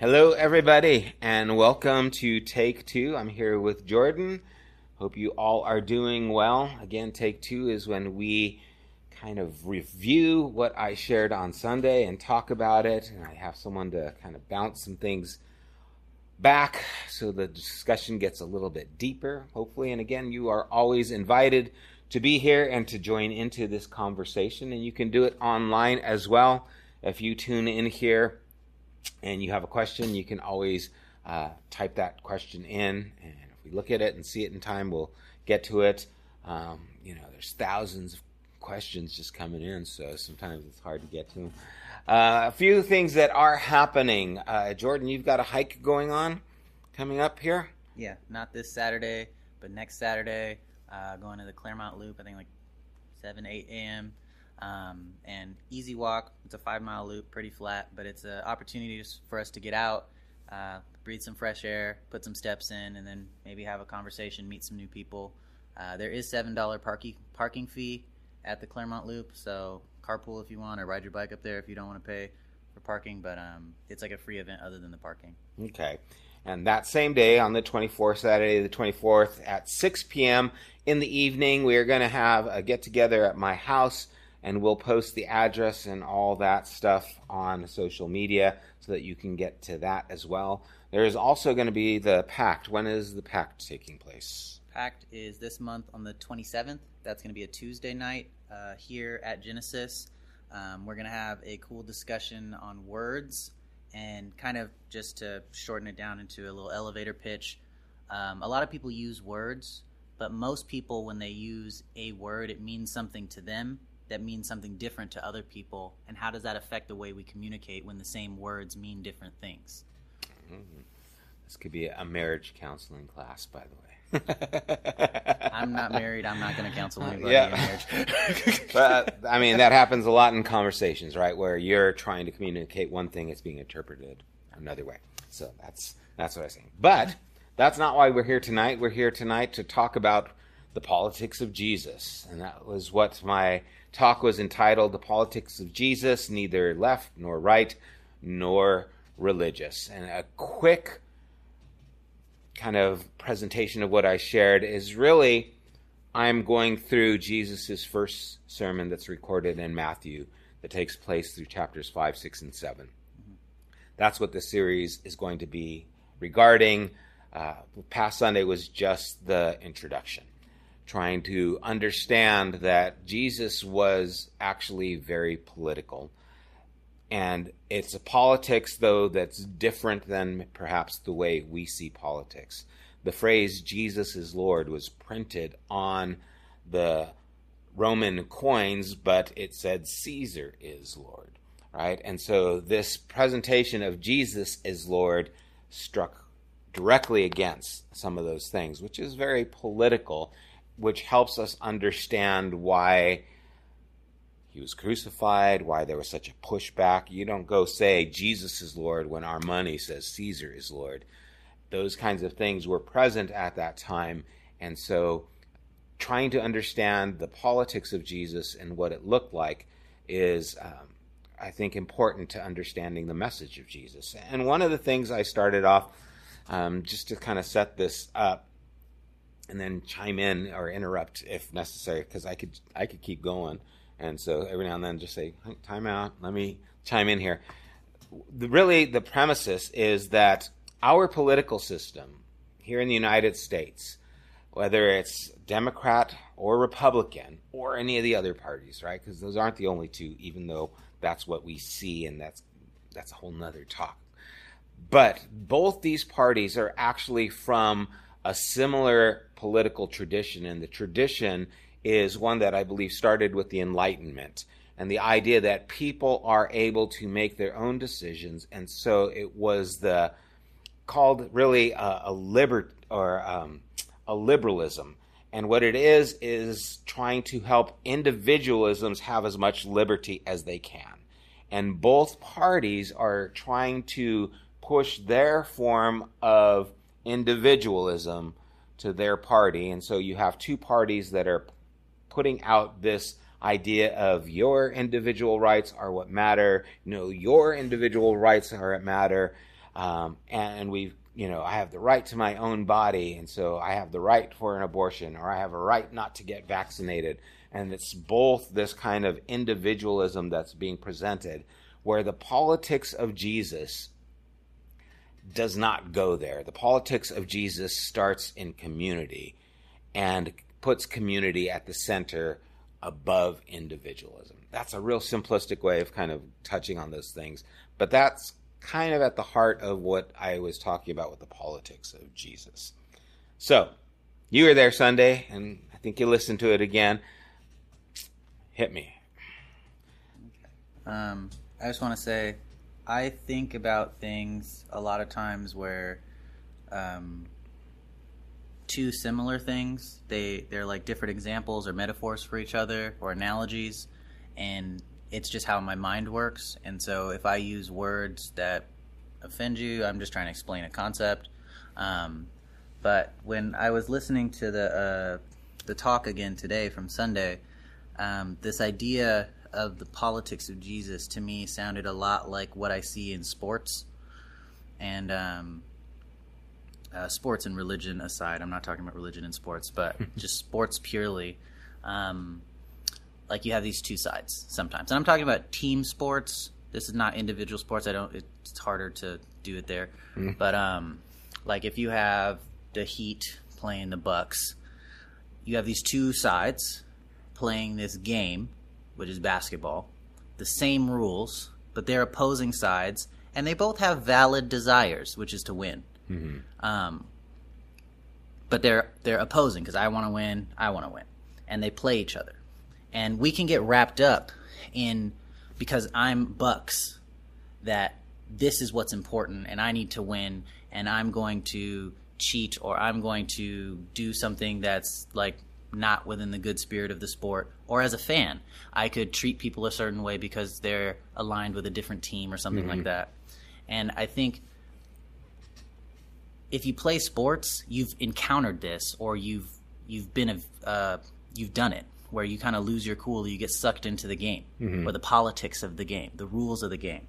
Hello, everybody, and welcome to Take Two. I'm here with Jordan. Hope you all are doing well. Again, Take Two is when we kind of review what I shared on Sunday and talk about it, and I have someone to kind of bounce some things back so the discussion gets a little bit deeper, hopefully. And again, you are always invited to be here and to join into this conversation, and you can do it online as well. If you tune in here, and you have a question, you can always uh, type that question in, and if we look at it and see it in time, we'll get to it. Um, you know, there's thousands of questions just coming in, so sometimes it's hard to get to them. Uh, a few things that are happening. Uh, Jordan, you've got a hike going on coming up here. Yeah, not this Saturday, but next Saturday, uh, going to the Claremont Loop. I think like seven, eight a.m. Um, and easy walk. It's a five mile loop, pretty flat, but it's an opportunity for us to get out, uh, breathe some fresh air, put some steps in, and then maybe have a conversation, meet some new people. Uh, there is seven dollar parking parking fee at the Claremont Loop, so carpool if you want, or ride your bike up there if you don't want to pay for parking. But um, it's like a free event other than the parking. Okay. And that same day, on the 24th, Saturday the 24th, at 6 p.m. in the evening, we are going to have a get together at my house and we'll post the address and all that stuff on social media so that you can get to that as well. There is also going to be the pact. When is the pact taking place? Pact is this month on the 27th. That's going to be a Tuesday night uh, here at Genesis. Um, we're going to have a cool discussion on words and kind of just to shorten it down into a little elevator pitch. Um, a lot of people use words, but most people, when they use a word, it means something to them that means something different to other people, and how does that affect the way we communicate when the same words mean different things? Mm-hmm. This could be a marriage counseling class, by the way. I'm not married. I'm not going to counsel anybody yeah. in marriage. but I mean, that happens a lot in conversations, right? Where you're trying to communicate one thing, it's being interpreted another way. So that's that's what I'm saying. But that's not why we're here tonight. We're here tonight to talk about the politics of Jesus, and that was what my talk was entitled The Politics of Jesus, Neither Left Nor Right Nor Religious. And a quick kind of presentation of what I shared is really I'm going through Jesus' first sermon that's recorded in Matthew that takes place through chapters 5, 6, and 7. Mm-hmm. That's what the series is going to be regarding. Uh, past Sunday was just the introduction trying to understand that Jesus was actually very political. And it's a politics, though, that's different than perhaps the way we see politics. The phrase Jesus is Lord was printed on the Roman coins, but it said Caesar is Lord, right? And so this presentation of Jesus as Lord struck directly against some of those things, which is very political which helps us understand why he was crucified, why there was such a pushback. You don't go say Jesus is Lord when our money says Caesar is Lord. Those kinds of things were present at that time. And so trying to understand the politics of Jesus and what it looked like is, um, I think, important to understanding the message of Jesus. And one of the things I started off, um, just to kind of set this up, and then chime in or interrupt if necessary because I could I could keep going. And so every now and then just say time out. Let me chime in here. The, really, the premises is that our political system here in the United States, whether it's Democrat or Republican or any of the other parties, right? Because those aren't the only two, even though that's what we see, and that's that's a whole nother talk. But both these parties are actually from a similar political tradition, and the tradition is one that I believe started with the Enlightenment and the idea that people are able to make their own decisions, and so it was the called really a, a liber or um, a liberalism. And what it is is trying to help individualisms have as much liberty as they can. And both parties are trying to push their form of individualism to their party. And so you have two parties that are putting out this idea of your individual rights are what matter. You know, your individual rights are what matter. um, and we've you know I have the right to my own body, and so I have the right for an abortion, or I have a right not to get vaccinated, and it's both this kind of individualism that's being presented, where the politics of Jesus does not go there. The politics of Jesus starts in community and puts community at the center above individualism. That's a real simplistic way of kind of touching on those things, but that's kind of at the heart of what I was talking about with the politics of Jesus. So, you were there Sunday, and I think you listened to it again. Hit me. Um, I just want to say, I think about things a lot of times where um, two similar things they they're like different examples or metaphors for each other or analogies, and it's just how my mind works. And so if I use words that offend you, I'm just trying to explain a concept. Um, but when I was listening to the uh, the talk again today from Sunday, um, this idea of the politics of Jesus to me sounded a lot like what I see in sports. And um, uh, sports and religion aside, I'm not talking about religion and sports, but just sports purely. Um, like you have these two sides sometimes, and I'm talking about team sports. This is not individual sports. I don't. It's harder to do it there, mm. but um, like if you have the Heat playing the Bucks, you have these two sides playing this game, which is basketball, the same rules, but they're opposing sides, and they both have valid desires, which is to win. Mm-hmm. Um, but they're they're opposing because I want to win, I want to win, and they play each other, and we can get wrapped up in because I'm Bucks that this is what's important, and I need to win, and I'm going to cheat or I'm going to do something that's like not within the good spirit of the sport or as a fan i could treat people a certain way because they're aligned with a different team or something mm-hmm. like that and i think if you play sports, you've encountered this, or you've you've been a uh, you've done it, where you kind of lose your cool, you get sucked into the game, mm-hmm. or the politics of the game, the rules of the game,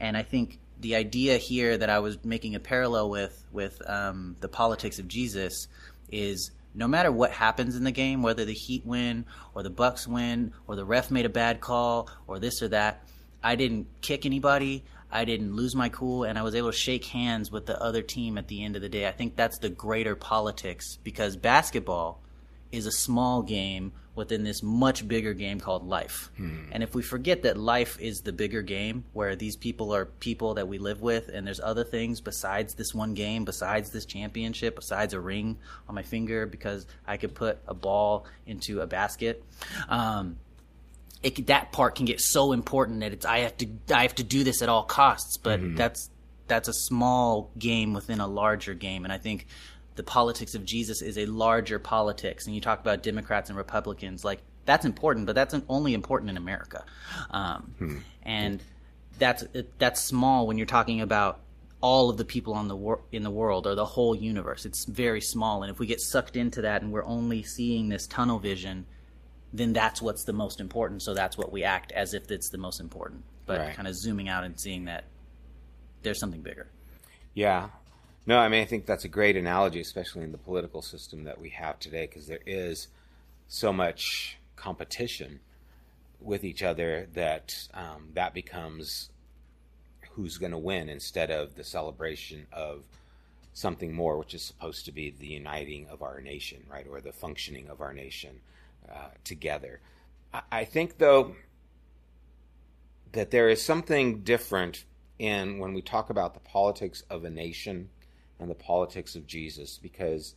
and I think the idea here that I was making a parallel with with um, the politics of Jesus is no matter what happens in the game, whether the Heat win or the Bucks win or the ref made a bad call or this or that, I didn't kick anybody. I didn't lose my cool and I was able to shake hands with the other team at the end of the day. I think that's the greater politics because basketball is a small game within this much bigger game called life. Hmm. And if we forget that life is the bigger game where these people are people that we live with and there's other things besides this one game, besides this championship, besides a ring on my finger because I could put a ball into a basket. Um, it, that part can get so important that it's I have to I have to do this at all costs. But mm-hmm. that's that's a small game within a larger game, and I think the politics of Jesus is a larger politics. And you talk about Democrats and Republicans, like that's important, but that's only important in America, um, hmm. and that's that's small when you're talking about all of the people on the wor- in the world or the whole universe. It's very small, and if we get sucked into that and we're only seeing this tunnel vision then that's what's the most important. So that's what we act as if it's the most important. But right. kind of zooming out and seeing that there's something bigger. Yeah. No, I mean, I think that's a great analogy, especially in the political system that we have today, because there is so much competition with each other that um, that becomes who's going to win instead of the celebration of something more, which is supposed to be the uniting of our nation, right, or the functioning of our nation uh, together. I, I think, though, that there is something different in when we talk about the politics of a nation and the politics of Jesus, because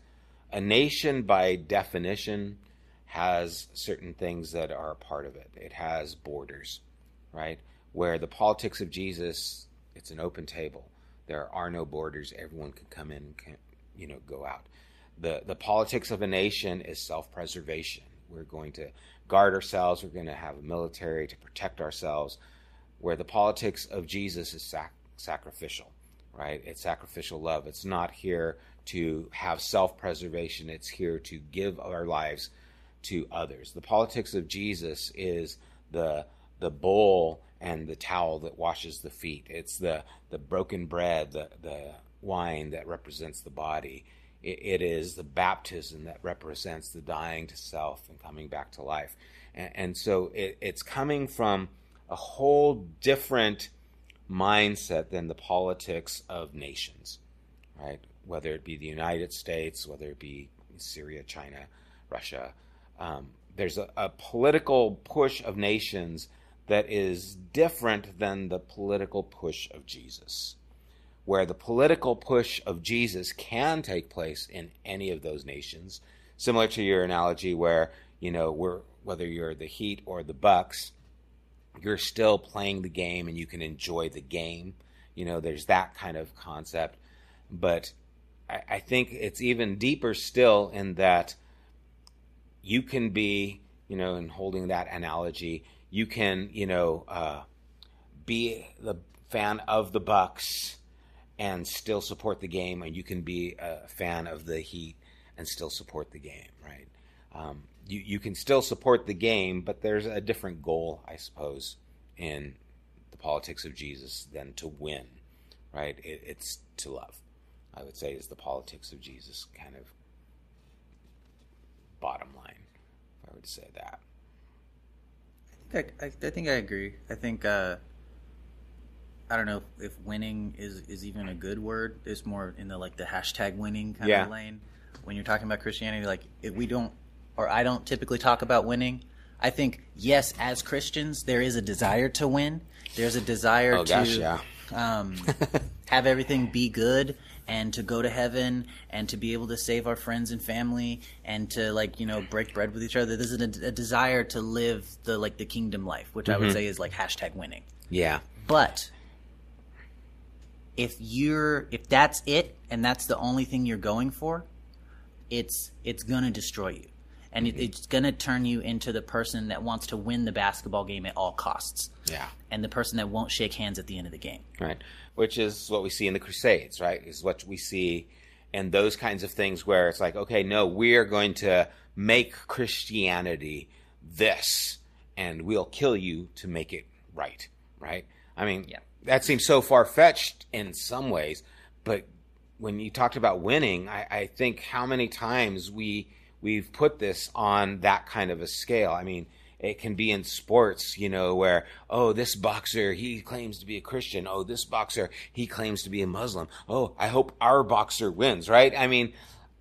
a nation, by definition, has certain things that are a part of it. It has borders, right? Where the politics of Jesus, it's an open table. There are no borders. Everyone can come in, can you know, go out. The the politics of a nation is self-preservation. We're going to guard ourselves. We're going to have a military to protect ourselves. Where the politics of Jesus is sac- sacrificial, right? It's sacrificial love. It's not here to have self preservation, it's here to give our lives to others. The politics of Jesus is the, the bowl and the towel that washes the feet. It's the the broken bread, the the wine that represents the body. It, is the baptism that represents the dying to self and coming back to life. And, and so it, it's coming from a whole different mindset than the politics of nations, right? Whether it be the United States, whether it be Syria, China, Russia. Um, there's a, a political push of nations that is different than the political push of Jesus. Where the political push of Jesus can take place in any of those nations, similar to your analogy where, you know, we're, whether you're the Heat or the Bucks, you're still playing the game and you can enjoy the game. You know, there's that kind of concept. But I, I think it's even deeper still in that you can be, you know, in holding that analogy, you can, you know, uh, be the fan of the Bucks and still support the game, and you can be a fan of the Heat and still support the game, right? Um, you, you can still support the game, but there's a different goal, I suppose, in the politics of Jesus than to win, right? It, it's to love, I would say, is the politics of Jesus kind of bottom line, if I would say that. I think I, I, I think I agree. I think uh, I don't know if, if winning is, is even a good word. It's more in the like the hashtag winning kind Yeah. of lane. When you're talking about Christianity, like if we don't or I don't typically talk about winning. I think yes, as Christians, there is a desire to win. There's a desire Oh, to gosh, yeah. um, have everything be good and to go to heaven and to be able to save our friends and family and to like you know break bread with each other. There's a, a desire to live the like the kingdom life, which I would say is like hashtag winning. Yeah. But if you're if that's it and that's the only thing you're going for, it's it's gonna destroy you. And it, it's gonna turn you into the person that wants to win the basketball game at all costs. Yeah. And the person that won't shake hands at the end of the game. right? Which is what we see in the Crusades, right? Is what we see in those kinds of things where it's like, okay, no, we are going to make Christianity this, and we'll kill you to make it right, right? I mean, Yeah. that seems so far fetched in some ways, but when you talked about winning, I, I think how many times we we've put this on that kind of a scale. I mean, it can be in sports, you know, where oh, this boxer he claims to be a Christian. Oh, this boxer he claims to be a Muslim. Oh, I hope our boxer wins, right? I mean,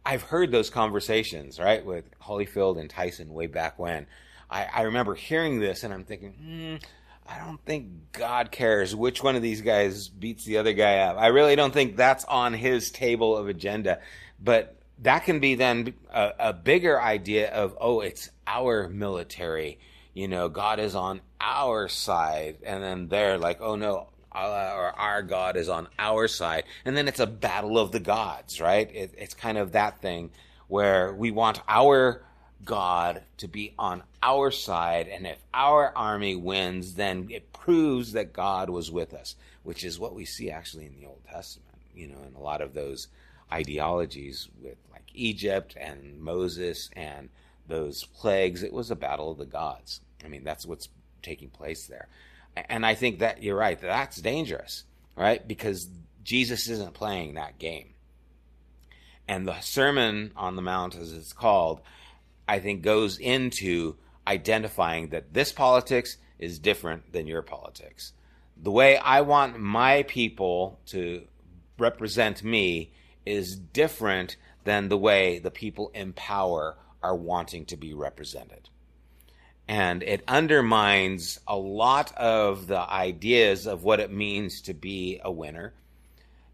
I've heard those conversations, right, with Holyfield and Tyson way back when. I, I remember hearing this, and I'm thinking, hmm, I don't think God cares which one of these guys beats the other guy up. I really don't think that's on his table of agenda. But that can be then a, a bigger idea of, oh, it's our military. You know, God is on our side. And then they're like, oh, no, Allah or our God is on our side. And then it's a battle of the gods, right? It, it's kind of that thing where we want our God to be on our side, and if our army wins, then it proves that God was with us, which is what we see actually in the Old Testament, you know, in a lot of those ideologies with like Egypt and Moses and those plagues. It was a battle of the gods. I mean, that's what's taking place there. And I think that you're right, that's dangerous, right? Because Jesus isn't playing that game. And the Sermon on the Mount, as it's called, I think goes into identifying that this politics is different than your politics. The way I want my people to represent me is different than the way the people in power are wanting to be represented. And it undermines a lot of the ideas of what it means to be a winner.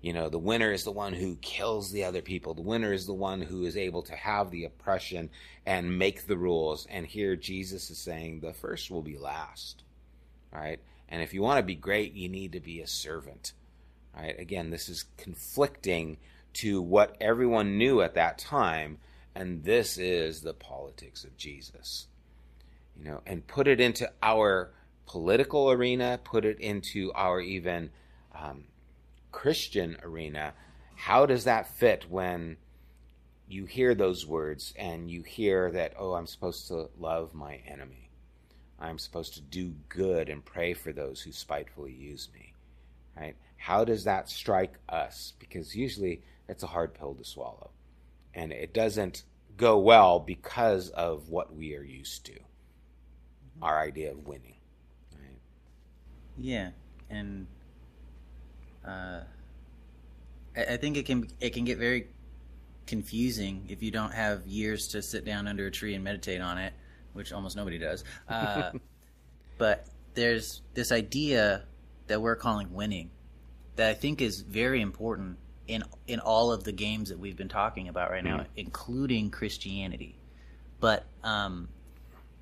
You know, the winner is the one who kills the other people. The winner is the one who is able to have the oppression and make the rules. And here Jesus is saying the first will be last. Right? And if you want to be great, you need to be a servant. Right? Again, this is conflicting to what everyone knew at that time, and this is the politics of Jesus. You know, and put it into our political arena, put it into our even um, Christian arena, how does that fit when you hear those words and you hear that, oh, I'm supposed to love my enemy? I'm supposed to do good and pray for those who spitefully use me. Right? How does that strike us? Because usually it's a hard pill to swallow. And it doesn't go well because of what we are used to. Our idea of winning. Right? Yeah, and uh, I, I think it can it can get very confusing if you don't have years to sit down under a tree and meditate on it, which almost nobody does. Uh, but there's this idea that we're calling winning that I think is very important in in all of the games that we've been talking about right now, Mhm. including Christianity. But um,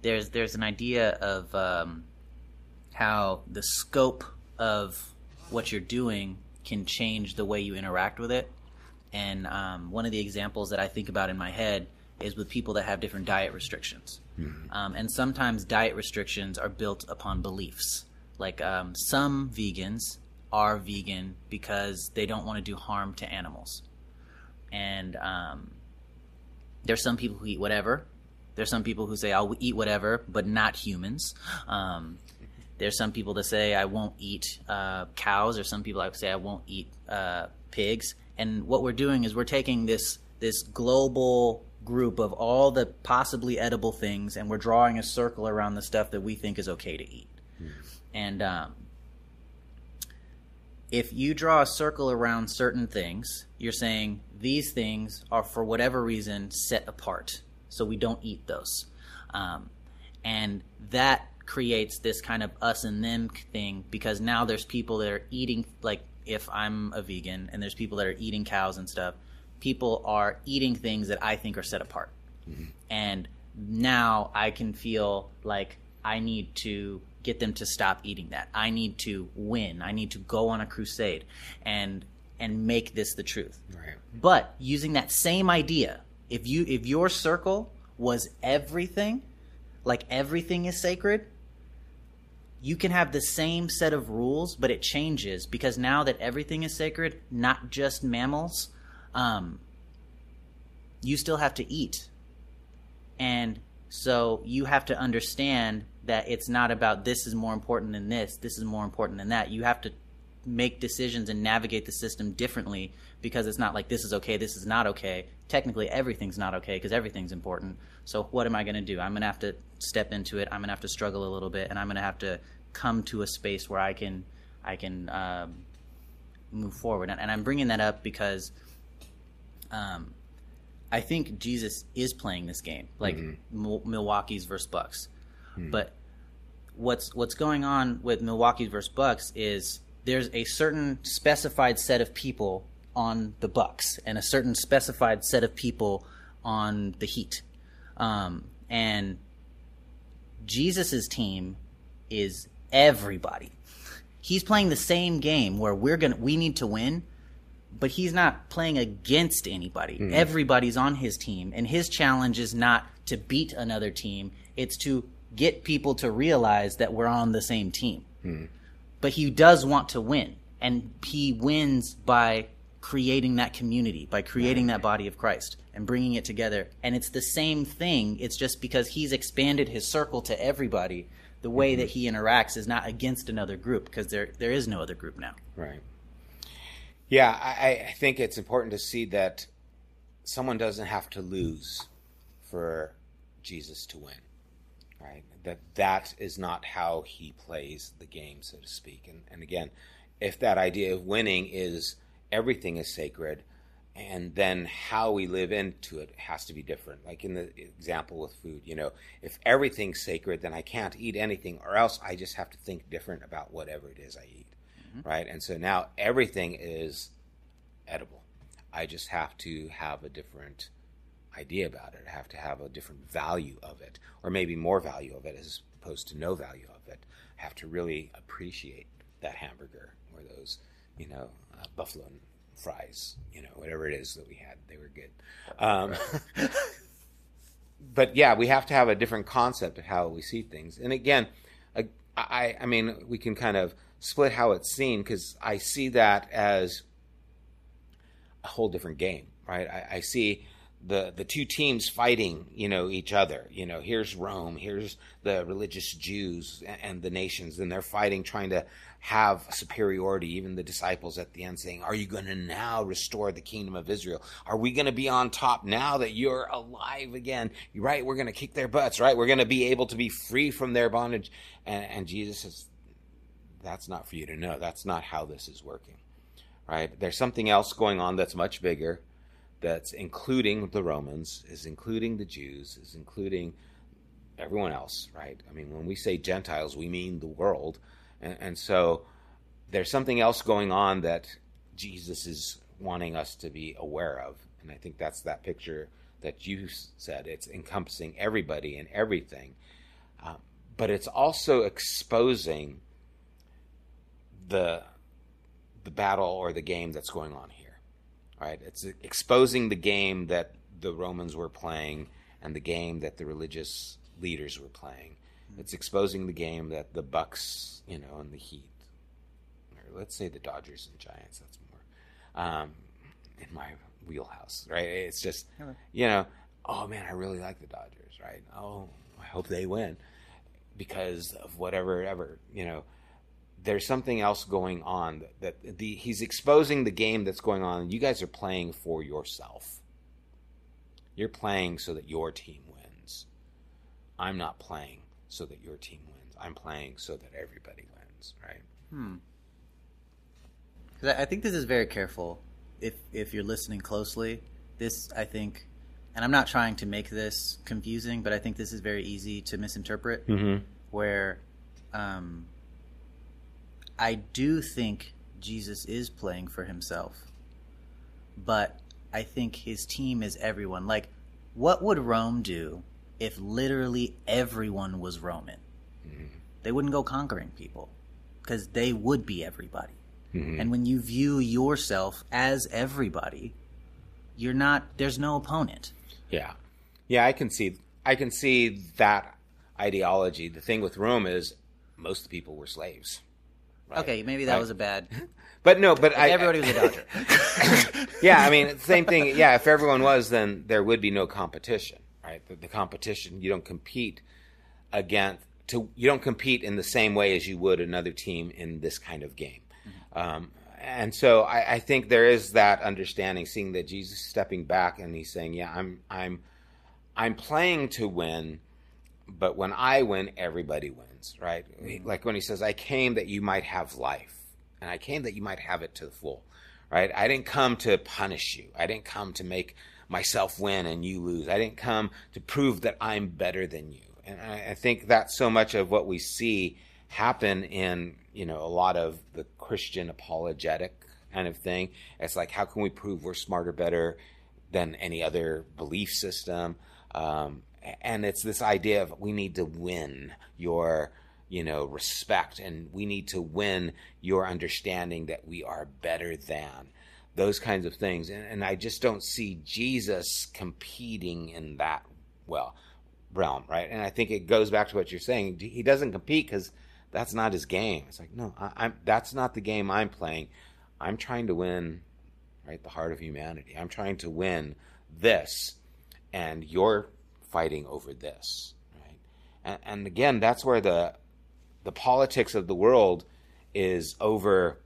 there's there's an idea of um, how the scope of what you're doing can change the way you interact with it. And um, one of the examples that I think about in my head is with people that have different diet restrictions. Um, and sometimes diet restrictions are built upon beliefs. Like um, some vegans are vegan because they don't want to do harm to animals. And um, there's some people who eat whatever. There's some people who say, I'll eat whatever, but not humans. Um, there's some people that say, I won't eat uh, cows, or some people that say, I won't eat uh, pigs. And what we're doing is we're taking this this global group of all the possibly edible things, and we're drawing a circle around the stuff that we think is okay to eat. And um, if you draw a circle around certain things, you're saying these things are for whatever reason set apart, so we don't eat those. Um, and that creates this kind of us and them thing because now there's people that are eating, like if I'm a vegan and there's people that are eating cows and stuff, people are eating things that I think are set apart. And now I can feel like I need to get them to stop eating that. I need to win. I need to go on a crusade and and make this the truth. Right. But using that same idea, if you if your circle was everything, like everything is sacred, you can have the same set of rules, but it changes because now that everything is sacred, not just mammals, um, you still have to eat. And so you have to understand that it's not about this is more important than this, this is more important than that. You have to make decisions and navigate the system differently because it's not like this is okay, this is not okay. Technically, everything's not okay because everything's important. So, what am I going to do? I'm going to have to step into it. I'm going to have to struggle a little bit, and I'm going to have to come to a space where I can, I can um, move forward. And, and I'm bringing that up because um, I think Jesus is playing this game, like Mil- Milwaukee's versus Bucks. But what's what's going on with Milwaukee versus Bucks is there's a certain specified set of people on the Bucks and a certain specified set of people on the Heat, um, and Jesus's team is everybody. He's playing the same game where we're gonna we need to win, but he's not playing against anybody. Everybody's on his team, and his challenge is not to beat another team; it's to get people to realize that we're on the same team. Hmm. But he does want to win, and he wins by creating that community, by creating that body of Christ and bringing it together. And it's the same thing. It's just because he's expanded his circle to everybody. The way mm-hmm. that he interacts is not against another group because there there is no other group now. Right. Yeah, I, I think it's important to see that someone doesn't have to lose for Jesus to win. Right? That that is not how he plays the game, so to speak. And and again, if that idea of winning is everything is sacred, and then how we live into it has to be different. Like in the example with food, you know, if everything's sacred, then I can't eat anything, or else I just have to think different about whatever it is I eat, mm-hmm. right? And so now everything is edible. I just have to have a different idea about it. Have to have a different value of it, or maybe more value of it as opposed to no value of it. Have to really appreciate that hamburger or those, you know, uh, buffalo fries, you know, whatever it is that we had. They were good. Um, but yeah, we have to have a different concept of how we see things. And again, I, I, I mean, we can kind of split how it's seen because I see that as a whole different game, right? I, I see the the two teams fighting, you know, each other. You know, here's Rome, here's the religious Jews and the nations, and they're fighting, trying to have superiority. Even the disciples at the end saying, "Are you going to now restore the kingdom of Israel? Are we going to be on top now that you're alive again? Right? We're going to kick their butts. Right? We're going to be able to be free from their bondage." And, and Jesus says, "That's not for you to know. That's not how this is working." Right? There's something else going on that's much bigger that's including the Romans, is including the Jews, is including everyone else, right? I mean, when we say Gentiles, we mean the world. And, and, so there's something else going on that Jesus is wanting us to be aware of. And I think that's that picture that you said. It's encompassing everybody and everything. Uh, but it's also exposing the the battle or the game that's going on here right? It's exposing the game that the Romans were playing and the game that the religious leaders were playing. It's exposing the game that the Bucks, you know, and the Heat, or let's say the Dodgers and Giants. That's more um, in my wheelhouse, right? It's just, you know, oh man, I really like the Dodgers, right? Oh, I hope they win because of whatever, ever, you know there's something else going on that, that the he's exposing the game that's going on. You guys are playing for yourself. You're playing so that your team wins. I'm not playing so that your team wins. I'm playing so that everybody wins, right? Hmm. I think this is very careful. If if you're listening closely, this I think, and I'm not trying to make this confusing, but I think this is very easy to misinterpret. Mm-hmm. Where, um, I do think Jesus is playing for himself, but I think his team is everyone. Like, what would Rome do if literally everyone was Roman? Mm-hmm. They wouldn't go conquering people because they would be everybody. Mm-hmm. And when you view yourself as everybody, you're not. There's no opponent. Yeah, yeah. I can see. I can see that ideology. The thing with Rome is most of the people were slaves. Right? Okay, maybe that right. was a bad. But no, but I, everybody was a Dodger. yeah, I mean, same thing. Yeah, if everyone was, then there would be no competition, right? The, the competition, you don't compete against. To you don't compete in the same way as you would another team in this kind of game. Mm-hmm. Um, and so I, I, think there is that understanding, seeing that Jesus stepping back and he's saying, "Yeah, I'm, I'm, I'm playing to win, but when I win, everybody wins." Right? Mm-hmm. Like when he says, I came that you might have life, and I came that you might have it to the full, right? I didn't come to punish you. I didn't come to make myself win and you lose. I didn't come to prove that I'm better than you. And I, I think that's so much of what we see happen in, you know, a lot of the Christian apologetic kind of thing. It's like, how can we prove we're smarter, better than any other belief system? Um, and it's this idea of we need to win your you know respect and we need to win your understanding that we are better than those kinds of things. And, and i just don't see jesus competing in that well realm right? And i think it goes back to what you're saying. He doesn't compete because that's not his game. It's like no I, i'm that's not the game i'm playing. I'm trying to win right the heart of humanity. I'm trying to win this and you're fighting over this, right? And, and again, that's where the the politics of the world is over,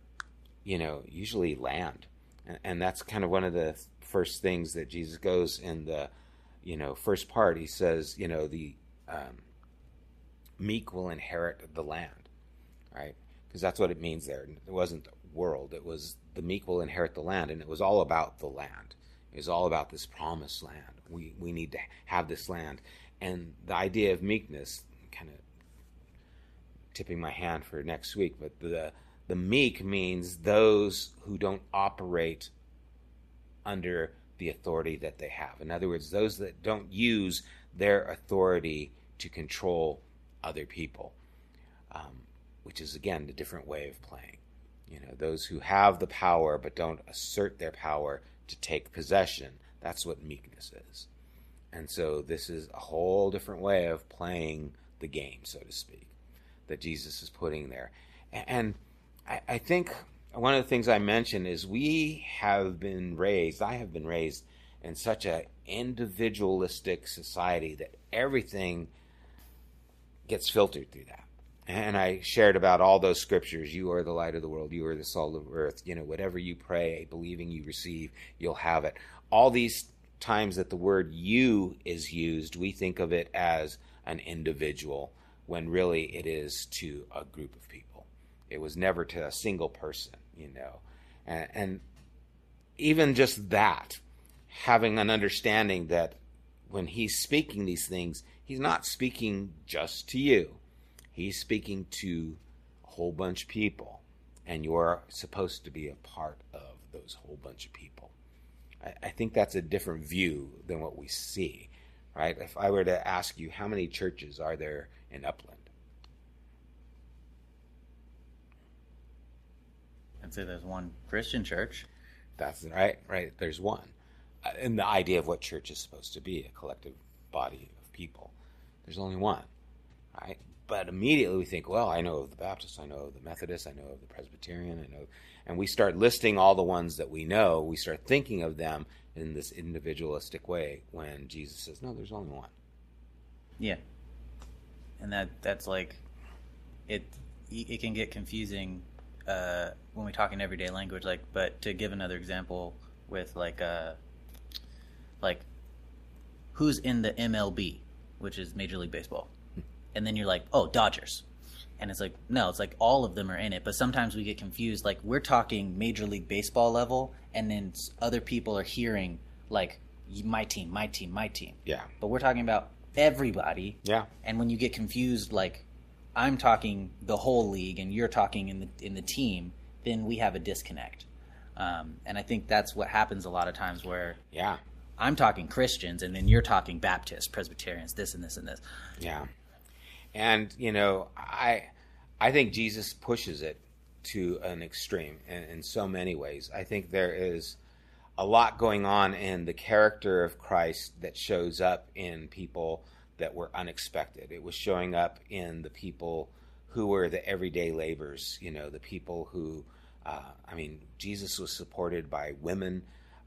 you know, usually land, and, and that's kind of one of the first things that Jesus goes in the, you know, first part. He says, you know, the um, meek will inherit the land, right? Because that's what it means there. It wasn't the world; it was the meek will inherit the land, and it was all about the land. It was all about this promised land we, we need to have this land. And the idea of meekness, kind of tipping my hand for next week, but the, the meek means those who don't operate under the authority that they have. In other words, those that don't use their authority to control other people, um, which is again a different way of playing. You know, those who have the power but don't assert their power to take possession that's what meekness is. And so this is a whole different way of playing the game, so to speak, that Jesus is putting there. And I, think one of the things I mentioned is we have been raised, I have been raised in such a individualistic society that everything gets filtered through that. And I shared about all those scriptures. You are the light of the world. You are the salt of earth. You know, whatever you pray, believing you receive, you'll have it. All these times that the word you is used, we think of it as an individual when really it is to a group of people. It was never to a single person, you know. And, and even just that, having an understanding that when he's speaking these things, he's not speaking just to you. He's speaking to a whole bunch of people, and you're supposed to be a part of those whole bunch of people. I, I think that's a different view than what we see, right? If I were to ask you, how many churches are there in Upland? I'd say there's one Christian church. That's right, right. There's one. Uh, and the idea of what church is supposed to be a collective body of people. There's only one, right? But immediately we think, well, I know of the Baptist, I know of the Methodist, I know of the Presbyterian, I know, and we start listing all the ones that we know. We start thinking of them in this individualistic way when Jesus says, no, there's only one. Yeah, and that that's like it. It can get confusing uh, when we talk in everyday language. Like, but to give another example with like uh, like who's in the MLB, which is Major League Baseball, and then you're like, oh, Dodgers. And it's like, no, it's like all of them are in it. But sometimes we get confused. Like, we're talking Major League Baseball level, and then other people are hearing, like, my team, my team, my team. Yeah. But we're talking about everybody. Yeah. And when you get confused, like, I'm talking the whole league and you're talking in the in the team, then we have a disconnect. Um, and I think that's what happens a lot of times where Yeah. I'm talking Christians and then you're talking Baptists, Presbyterians, this and this and this. Yeah. And, you know, I I think Jesus pushes it to an extreme in, in so many ways. I think there is a lot going on in the character of Christ that shows up in people that were unexpected. It was showing up in the people who were the everyday laborers, you know, the people who, uh, I mean, Jesus was supported by women,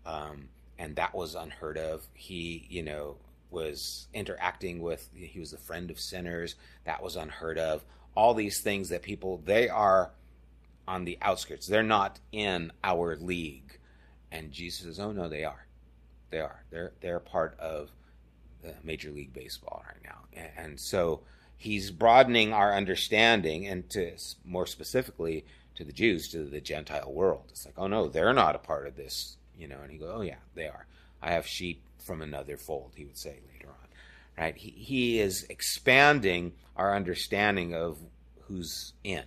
um, and that was unheard of. He, you know, was interacting with, he was a friend of sinners, that was unheard of. All these things that people, they are on the outskirts, they're not in our league. And Jesus says, oh no, they are. They are. They're, they're part of the Major League Baseball right now. And so he's broadening our understanding and to more specifically to the Jews, to the Gentile world. It's like, oh no, they're not a part of this, you know. And he goes, oh yeah, they are. I have sheep from another fold, he would say later on. Right? He, he is expanding our understanding of who's in.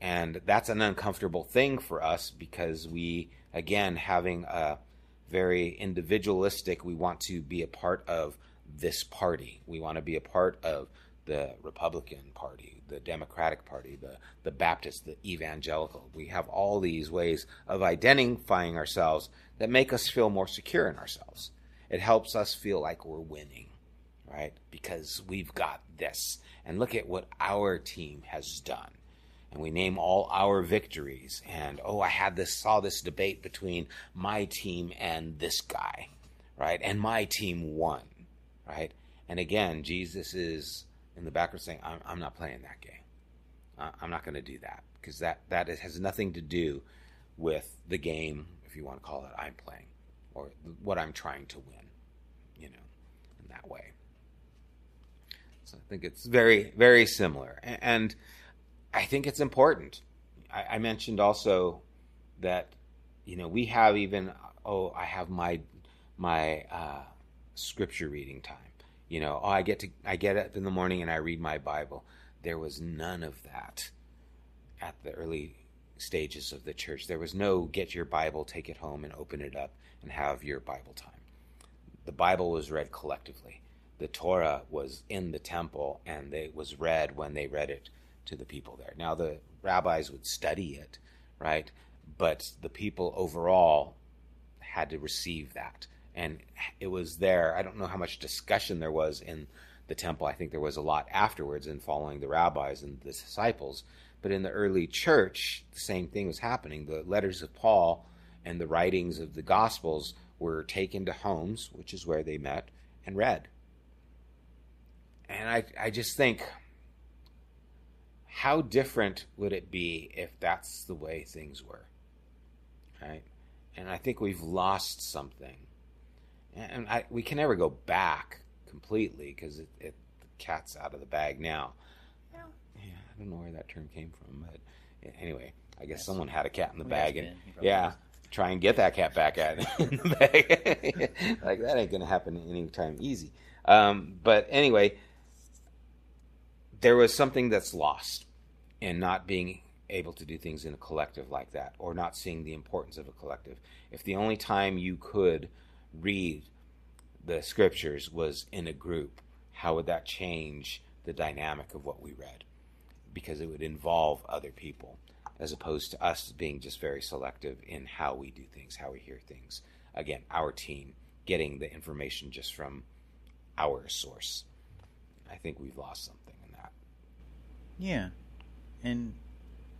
And that's an uncomfortable thing for us because we, again, having a very individualistic. We want to be a part of this party. We want to be a part of the Republican Party, the Democratic Party, the, the Baptist, the Evangelical. We have all these ways of identifying ourselves that make us feel more secure in ourselves. It helps us feel like we're winning, right? Because we've got this. And look at what our team has done and we name all our victories. And oh, I had this saw this debate between my team and this guy, right? And my team won, right? And again, Jesus is in the background saying, "I'm, I'm not playing that game. I'm not going to do that because that that is, has nothing to do with the game, if you want to call it, I'm playing or what I'm trying to win, that way." So I think it's very very similar and I think it's important. I, mentioned also that you know we have even oh I have my my uh, scripture reading time. You know, oh I get to I get up in the morning and I read my Bible. There was none of that at the early stages of the church. There was no get your Bible, take it home, and open it up and have your Bible time. The Bible was read collectively. The Torah was in the temple and it was read when they read it to the people there. Now, the rabbis would study it, right? But the people overall had to receive that. And it was there. I don't know how much discussion there was in the temple. I think there was a lot afterwards in following the rabbis and the disciples. But in the early church, the same thing was happening. The letters of Paul and the writings of the Gospels were taken to homes, which is where they met, and read. And I, I just think, how different would it be if that's the way things were? Right? And I think we've lost something. And I, we can never go back completely because it, it, the cat's out of the bag now. Yeah. yeah, I don't know where that term came from, but anyway, I guess yes. someone had a cat in the we bag, and yeah. Try and get that cat back at like that ain't gonna happen anytime easy. Um, but anyway, there was something that's lost in not being able to do things in a collective like that, or not seeing the importance of a collective. If the only time you could read the scriptures was in a group, how would that change the dynamic of what we read? Because it would involve other people, as opposed to us being just very selective in how we do things, how we hear things. Again, our team getting the information just from our source. I think we've lost something in that. Yeah. And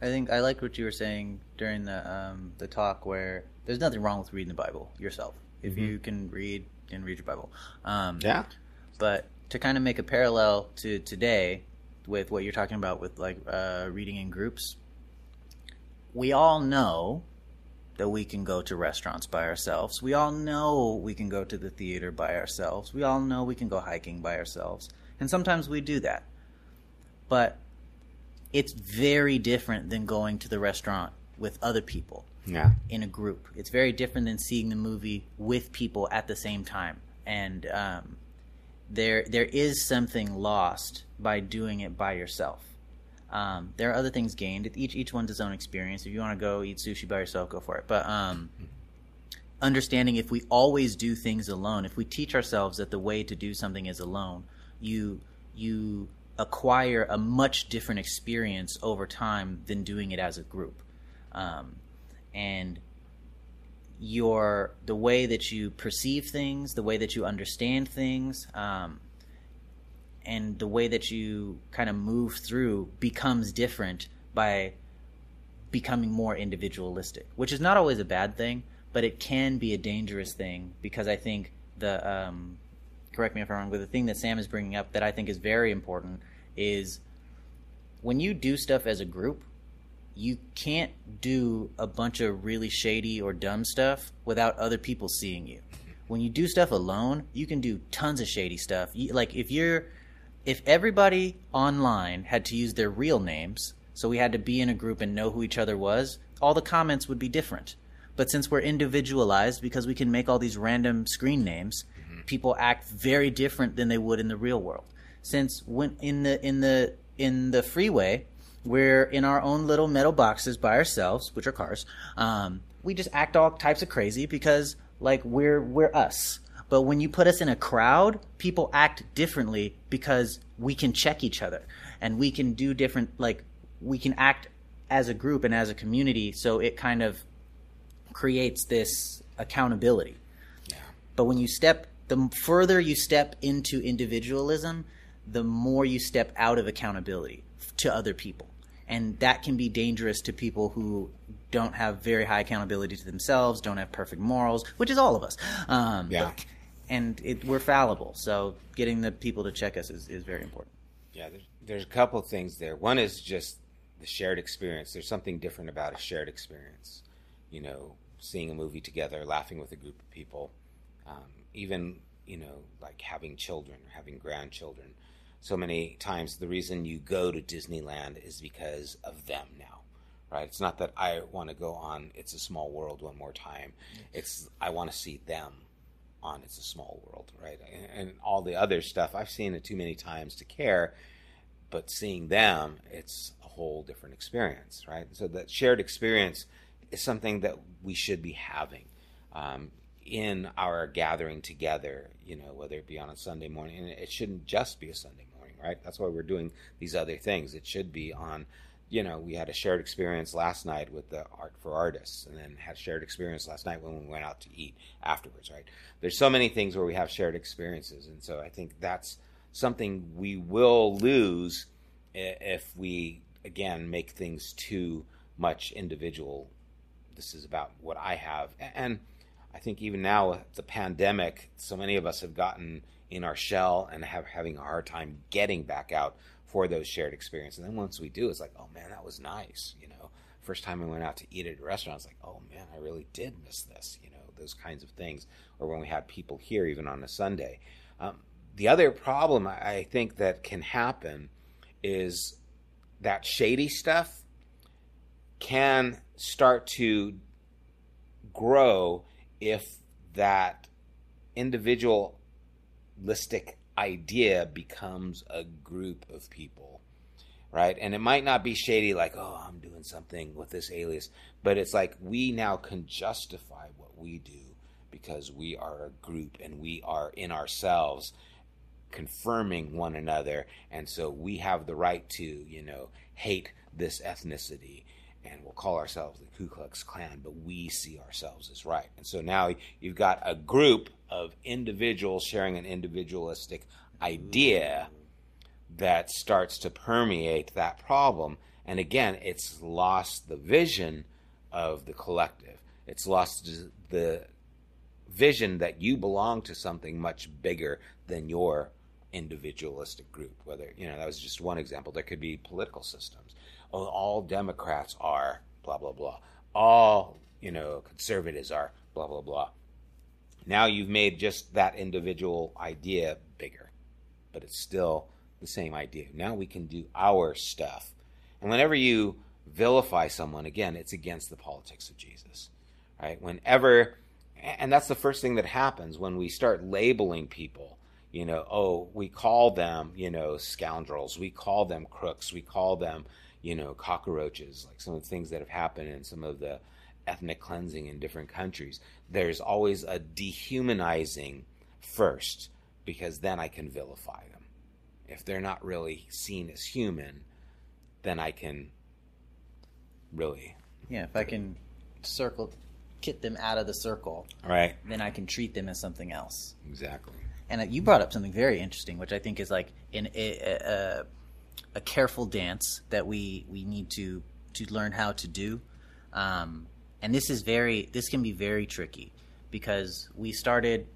I think I liked what you were saying during the um, the talk where there's nothing wrong with reading the Bible yourself if mm-hmm. you can read and read your Bible. Um, yeah. But to kind of make a parallel to today with what you're talking about with like uh, reading in groups, we all know that we can go to restaurants by ourselves. We all know we can go to the theater by ourselves. We all know we can go hiking by ourselves. And sometimes we do that. But it's very different than going to the restaurant with other people yeah. in a group. It's very different than seeing the movie with people at the same time. And um, there there is something lost by doing it by yourself. Um, there are other things gained. Each each one's its own experience. If you want to go eat sushi by yourself, go for it. But um, understanding if we always do things alone, if we teach ourselves that the way to do something is alone, you you acquire a much different experience over time than doing it as a group. Um, and your the way that you perceive things, the way that you understand things, um, and the way that you kind of move through becomes different by becoming more individualistic, which is not always a bad thing, but it can be a dangerous thing because I think the um, correct me if I'm wrong, but the thing that Sam is bringing up that I think is very important is when you do stuff as a group, you can't do a bunch of really shady or dumb stuff without other people seeing you. When you do stuff alone, you can do tons of shady stuff. You, like if you're if everybody online had to use their real names, so we had to be in a group and know who each other was, all the comments would be different. But since we're individualized because we can make all these random screen names, mm-hmm. people act very different than they would in the real world. Since when in the in the in the freeway, we're in our own little metal boxes by ourselves, which are cars. Um, we just act all types of crazy because like we're we're us. But when you put us in a crowd, people act differently because we can check each other and we can do different like we can act as a group and as a community so it kind of creates this accountability. Yeah. But when you step the further you step into individualism, the more you step out of accountability to other people and that can be dangerous to people who don't have very high accountability to themselves, don't have perfect morals, which is all of us. Um, yeah. But, and it, we're fallible, so getting the people to check us is, is very important. Yeah, there's, there's a couple things there. One is just the shared experience. There's something different about a shared experience. You know, seeing a movie together, laughing with a group of people, um, even you know, like having children or having grandchildren so many times the reason you go to Disneyland is because of them now. Right? It's not that I want to go on It's a Small World one more time. It's I want to see them on It's a Small World, right? And, and all the other stuff I've seen it too many times to care, but seeing them, it's a whole different experience, right? So that shared experience is something that we should be having. Um, in our gathering together, you know, whether it be on a Sunday morning, and it shouldn't just be a Sunday morning, right? That's why we're doing these other things. It should be on, you know, we had a shared experience last night with the Art for Artists, and then had a shared experience last night when we went out to eat afterwards, right? There's so many things where we have shared experiences, and so I think that's something we will lose if we again make things too much individual. This is about what I have, and I think even now with the pandemic, so many of us have gotten in our shell and have having a hard time getting back out for those shared experiences. And then once we do, it's like, oh man, that was nice. You know, first time we went out to eat at a restaurant, it's like, oh man, I really did miss this. You know, those kinds of things. Or when we had people here, even on a Sunday. Um, the other problem I think that can happen is that shady stuff can start to grow if that individualistic idea becomes a group of people right? And it might not be shady like oh i'm doing something with this alias but it's like we now can justify what we do because we are a group and we are in ourselves confirming one another. And so we have the right to you know hate this ethnicity and we'll call ourselves the Ku Klux Klan, but we see ourselves as right. And so now you've got a group of individuals sharing an individualistic idea that starts to permeate that problem. And again, it's lost the vision of the collective. It's lost the vision that you belong to something much bigger than your individualistic group. Whether, you know, that was just one example. There could be political systems oh, all Democrats are blah blah blah. All you know conservatives are blah blah blah. Now you've made just that individual idea bigger, but it's still the same idea. Now we can do our stuff. And whenever you vilify someone, again, it's against the politics of Jesus. Right? Whenever and that's the first thing that happens when we start labeling people you know oh we call them you know scoundrels we call them crooks we call them you know, cockroaches, like some of the things that have happened in some of the ethnic cleansing in different countries. There's always a dehumanizing first, because then I can vilify them. If they're not really seen as human, then I can really. Yeah, if I can circle, get them out of the circle, right? Then I can treat them as something else. Exactly. And uh, you brought up something very interesting, which I think is like in a, a, a careful dance that we we need to to learn how to do. Um, and this is very this can be very tricky because we started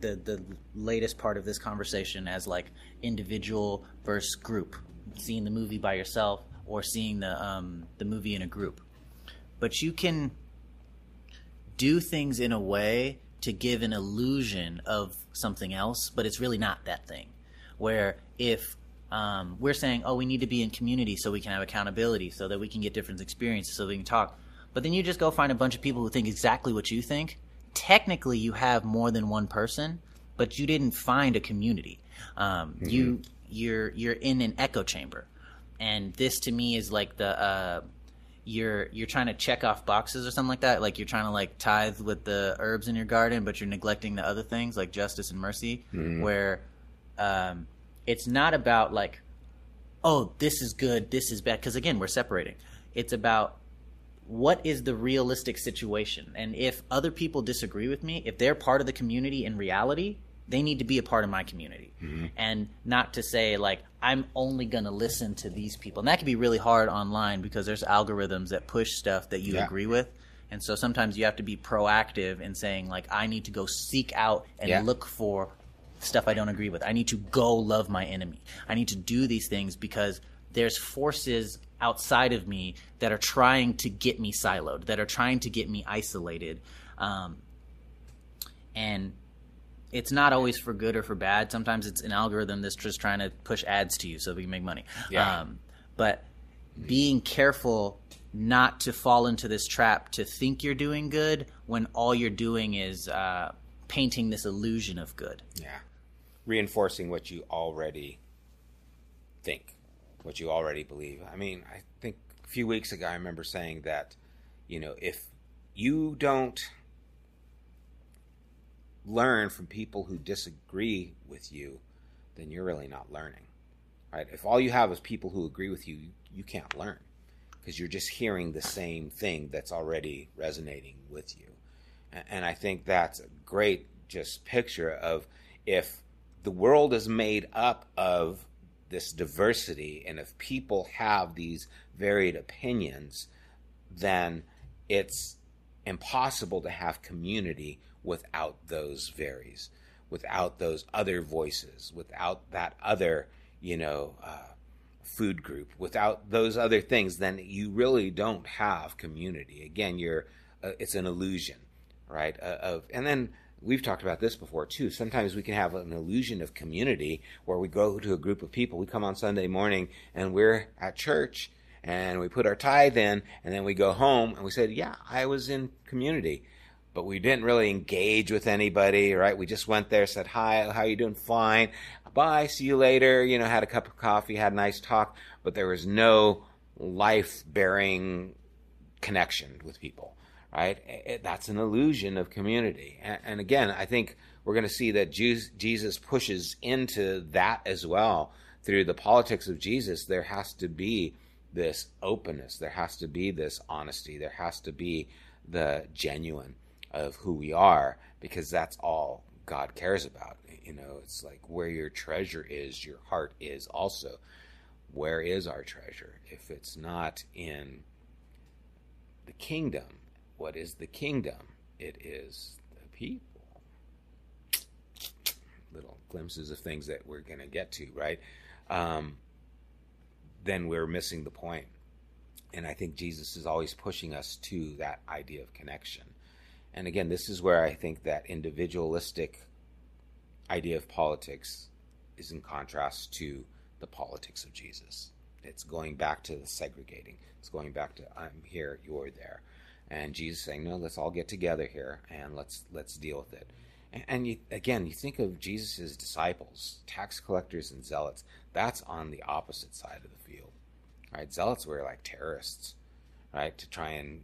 the the latest part of this conversation as like individual versus group, seeing the movie by yourself or seeing the um, the movie in a group. But you can do things in a way to give an illusion of something else, but it's really not that thing. Where if um, we're saying, oh, we need to be in community so we can have accountability, so that we can get different experiences, so we can talk. But then you just go find a bunch of people who think exactly what you think. Technically, you have more than one person, but you didn't find a community. Um, mm-hmm. You you're you're in an echo chamber, and this to me is like the uh, you're you're trying to check off boxes or something like that. Like you're trying to like tithe with the herbs in your garden, but you're neglecting the other things like justice and mercy. Mm-hmm. Where um, it's not about like, oh, this is good, this is bad. Because again, we're separating. It's about what is the realistic situation. And if other people disagree with me, if they're part of the community in reality, they need to be a part of my community. Mm-hmm. And not to say, like, I'm only going to listen to these people. And that can be really hard online because there's algorithms that push stuff that you yeah. agree with. And so sometimes you have to be proactive in saying, like, I need to go seek out and yeah. look for stuff I don't agree with. I need to go love my enemy. I need to do these things because there's forces outside of me that are trying to get me siloed, that are trying to get me isolated. Um, and it's not always for good or for bad. Sometimes it's an algorithm that's just trying to push ads to you so we can make money. Yeah. Um, but being careful not to fall into this trap to think you're doing good when all you're doing is uh, painting this illusion of good. Yeah reinforcing what you already think, what you already believe. I mean, I think a few weeks ago I remember saying that, you know, if you don't learn from people who disagree with you, then you're really not learning. Right? If all you have is people who agree with you, you can't learn because you're just hearing the same thing that's already resonating with you. And I think that's a great just picture of if the world is made up of this diversity, and if people have these varied opinions, then it's impossible to have community without those varies, without those other voices, without that other, you know, uh, food group, without those other things, then you really don't have community. Again, you're uh, it's an illusion, right? Uh, of and then we've talked about this before too. Sometimes we can have an illusion of community where we go to a group of people. We come on Sunday morning and we're at church and we put our tithe in and then we go home and we said, "Yeah, I was in community." But we didn't really engage with anybody, right? We just went there, said, "Hi, how you doing?" Fine. Bye. See you later. You know, had a cup of coffee, had a nice talk, but there was no life-bearing connection with people right? That's an illusion of community. And again, I think we're going to see that Jesus pushes into that as well through the politics of Jesus. There has to be this openness, there has to be this honesty, there has to be the genuine of who we are, because that's all God cares about. You know, it's like where your treasure is, your heart is also. Where is our treasure? If it's not in the kingdom, what is the kingdom? It is the people. Little glimpses of things that we're going to get to, right? Um, then we're missing the point. And I think Jesus is always pushing us to that idea of connection. And again, this is where I think that individualistic idea of politics is in contrast to the politics of Jesus. It's going back to the segregating. It's going back to I'm here, you're there and Jesus saying, "No, let's all get together here and let's let's deal with it." And, and you, again, you think of Jesus' disciples, tax collectors and zealots. That's on the opposite side of the field, right? Zealots were like terrorists, right, to try and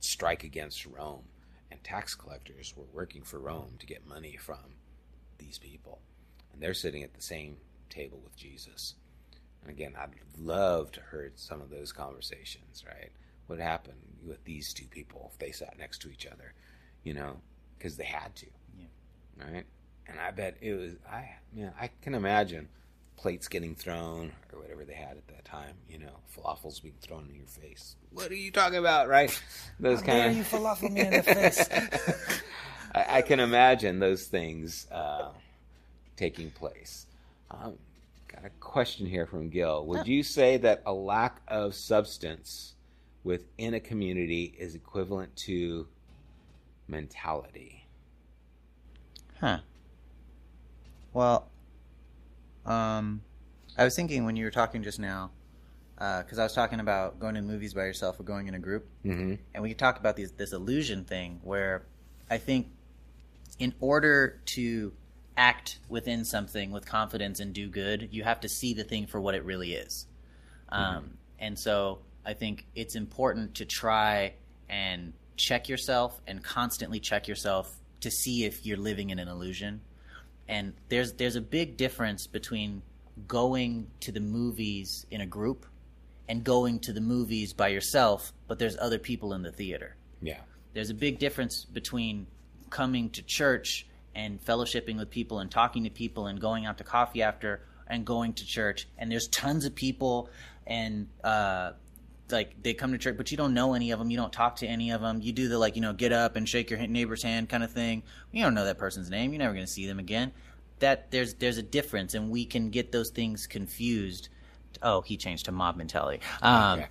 strike against Rome, and tax collectors were working for Rome to get money from these people, and they're sitting at the same table with Jesus. And again, I'd love to heard some of those conversations, right? What happened? with these two people if they sat next to each other, you know, because they had to. Yeah. Right. And I bet it was I man I can imagine plates getting thrown or whatever they had at that time. You know, falafels being thrown in your face. What are you talking about? Right. Those kind of you falafel me in the face. I, I, can imagine those things uh, taking place. Um, got a question here from Gil. Would you say that a lack of substance within a community is equivalent to mentality. Huh. Well, um, I was thinking when you were talking just now, because uh, I was talking about going to movies by yourself or going in a group, mm-hmm. and we could talk about these, this illusion thing where I think in order to act within something with confidence and do good, you have to see the thing for what it really is. Mm-hmm. Um, and so I think it's important to try and check yourself and constantly check yourself to see if you're living in an illusion. And there's there's a big difference between going to the movies in a group and going to the movies by yourself, but there's other people in the theater. Yeah. There's a big difference between coming to church and fellowshipping with people and talking to people and going out to coffee after and going to church and there's tons of people and uh, like they come to church, but you don't know any of them. You don't talk to any of them. You do the like you know get up and shake your neighbor's hand kind of thing. You don't know that person's name. You're never going to see them again. That there's there's a difference, and we can get those things confused. Oh, he changed to mob mentality. Um, okay.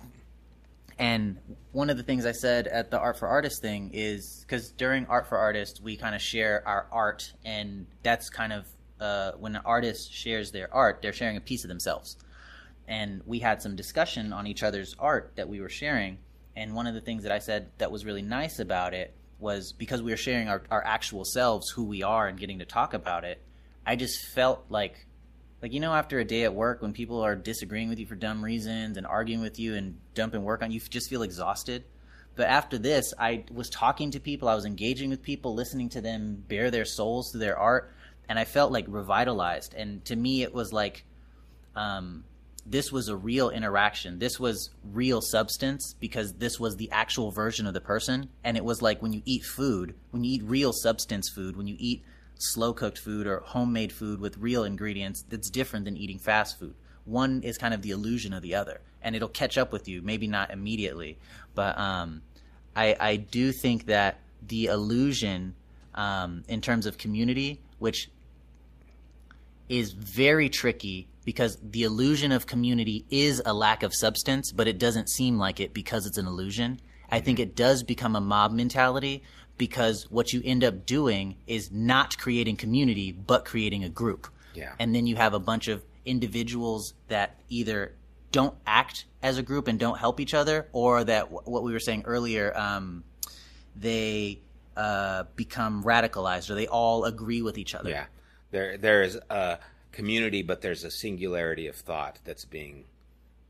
And one of the things I said at the Art for Artists thing is because during Art for Artists we kind of share our art, and that's kind of uh, when an artist shares their art, they're sharing a piece of themselves and we had some discussion on each other's art that we were sharing. And one of the things that I said that was really nice about it was because we were sharing our, our actual selves, who we are, and getting to talk about it. I just felt like, like you know, after a day at work when people are disagreeing with you for dumb reasons and arguing with you and dumping work on you, you just feel exhausted. But after this, I was talking to people, I was engaging with people, listening to them bare their souls through their art, and I felt like revitalized. And to me, it was like, um, this was a real interaction. This was real substance because this was the actual version of the person. And it was like when you eat food, when you eat real substance food, when you eat slow cooked food or homemade food with real ingredients, that's different than eating fast food. One is kind of the illusion of the other, and it'll catch up with you. Maybe not immediately, but um, I, I do think that the illusion um, in terms of community, which is very tricky because the illusion of community is a lack of substance, but it doesn't seem like it because it's an illusion. I think it does become a mob mentality because what you end up doing is not creating community, but creating a group. Yeah. And then you have a bunch of individuals that either don't act as a group and don't help each other, or that wh- what we were saying earlier, um, they uh, become radicalized, or they all agree with each other. Yeah, there there is a community, but there's a singularity of thought that's being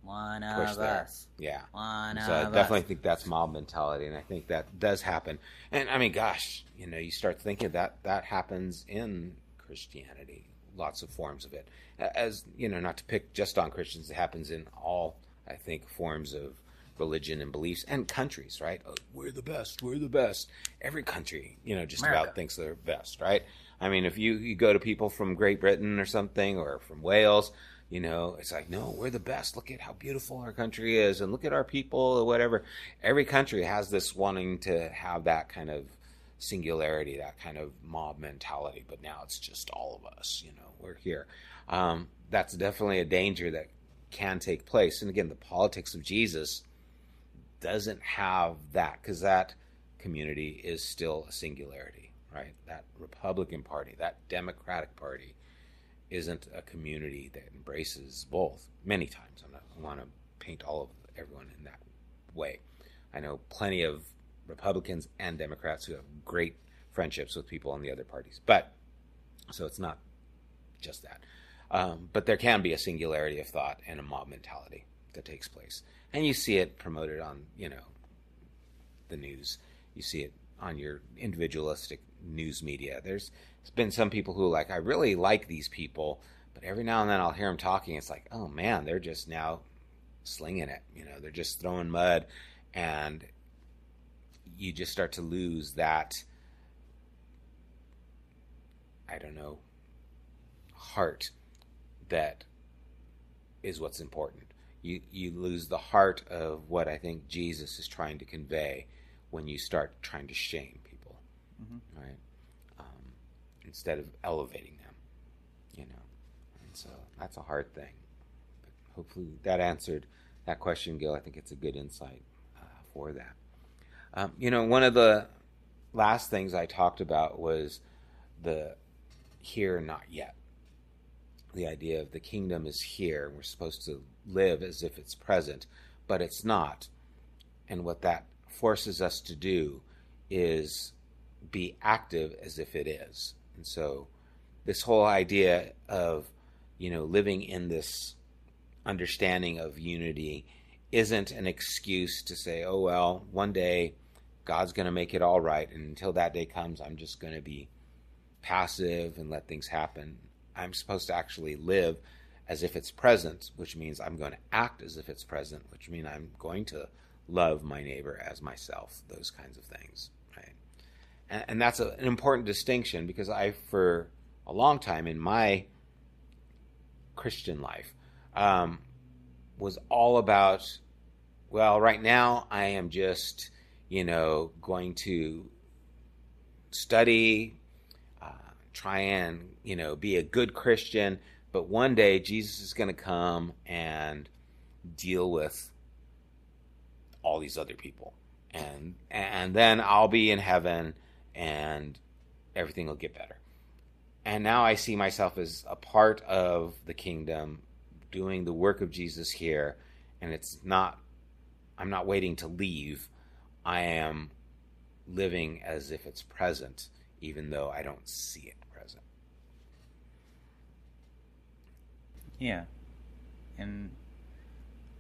One pushed of there. us. Yeah. One So I definitely us. think that's mob mentality, and I think that does happen. And I mean, gosh, you know, you start thinking that that happens in Christianity, lots of forms of it. As you know, not to pick just on Christians, it happens in all, I think, forms of religion and beliefs and countries. Right? Oh, we're the best. We're the best. Every country, you know, just America. about thinks they're best. Right? I mean, if you you go to people from Great Britain or something, or from Wales. You know, it's like, no, we're the best. Look at how beautiful our country is, and look at our people, or whatever. Every country has this wanting to have that kind of singularity, that kind of mob mentality. But now it's just all of us. You know, we're here. Um, that's definitely a danger that can take place. And again, the politics of Jesus doesn't have that because that community is still a singularity, right? That Republican Party, that Democratic Party isn't a community that embraces both many times. I'm not, I want to paint all of everyone in that way. I know plenty of Republicans and Democrats who have great friendships with people on the other parties, but so it's not just that. Um, but there can be a singularity of thought and a mob mentality that takes place, and you see it promoted on you know the news. You see it on your individualistic news media. There's been some people who like, I really like these people, but every now and then I'll hear them talking. It's like, oh man, they're just now slinging it. You know, they're just throwing mud, and you just start to lose that. I don't know, heart that is what's important. You you lose the heart of what I think Jesus is trying to convey when you start trying to shame Mhm. right? Um, instead of elevating them, you know. And so that's a hard thing. But hopefully that answered that question, Gil. I think it's a good insight uh, for that. Um, you know, one of the last things I talked about was the here, not yet. The idea of the kingdom is here. We're supposed to live as if it's present, but it's not. And what that forces us to do is be active as if it is. And so, this whole idea of, you know, living in this understanding of unity isn't an excuse to say, oh, well, one day God's going to make it all right. And until that day comes, I'm just going to be passive and let things happen. I'm supposed to actually live as if it's present, which means I'm going to act as if it's present, which means I'm going to love my neighbor as myself, those kinds of things? And, that's an important distinction because I, for a long time in my Christian life, um, was all about, well, right now I am just, you know, going to study, uh, try and, you know, be a good Christian, but one day Jesus is going to come and deal with all these other people. And and then I'll be in heaven and everything will get better. And now I see myself as a part of the kingdom doing the work of Jesus here and it's not I'm not waiting to leave. I am living as if it's present even though I don't see it present. Yeah. And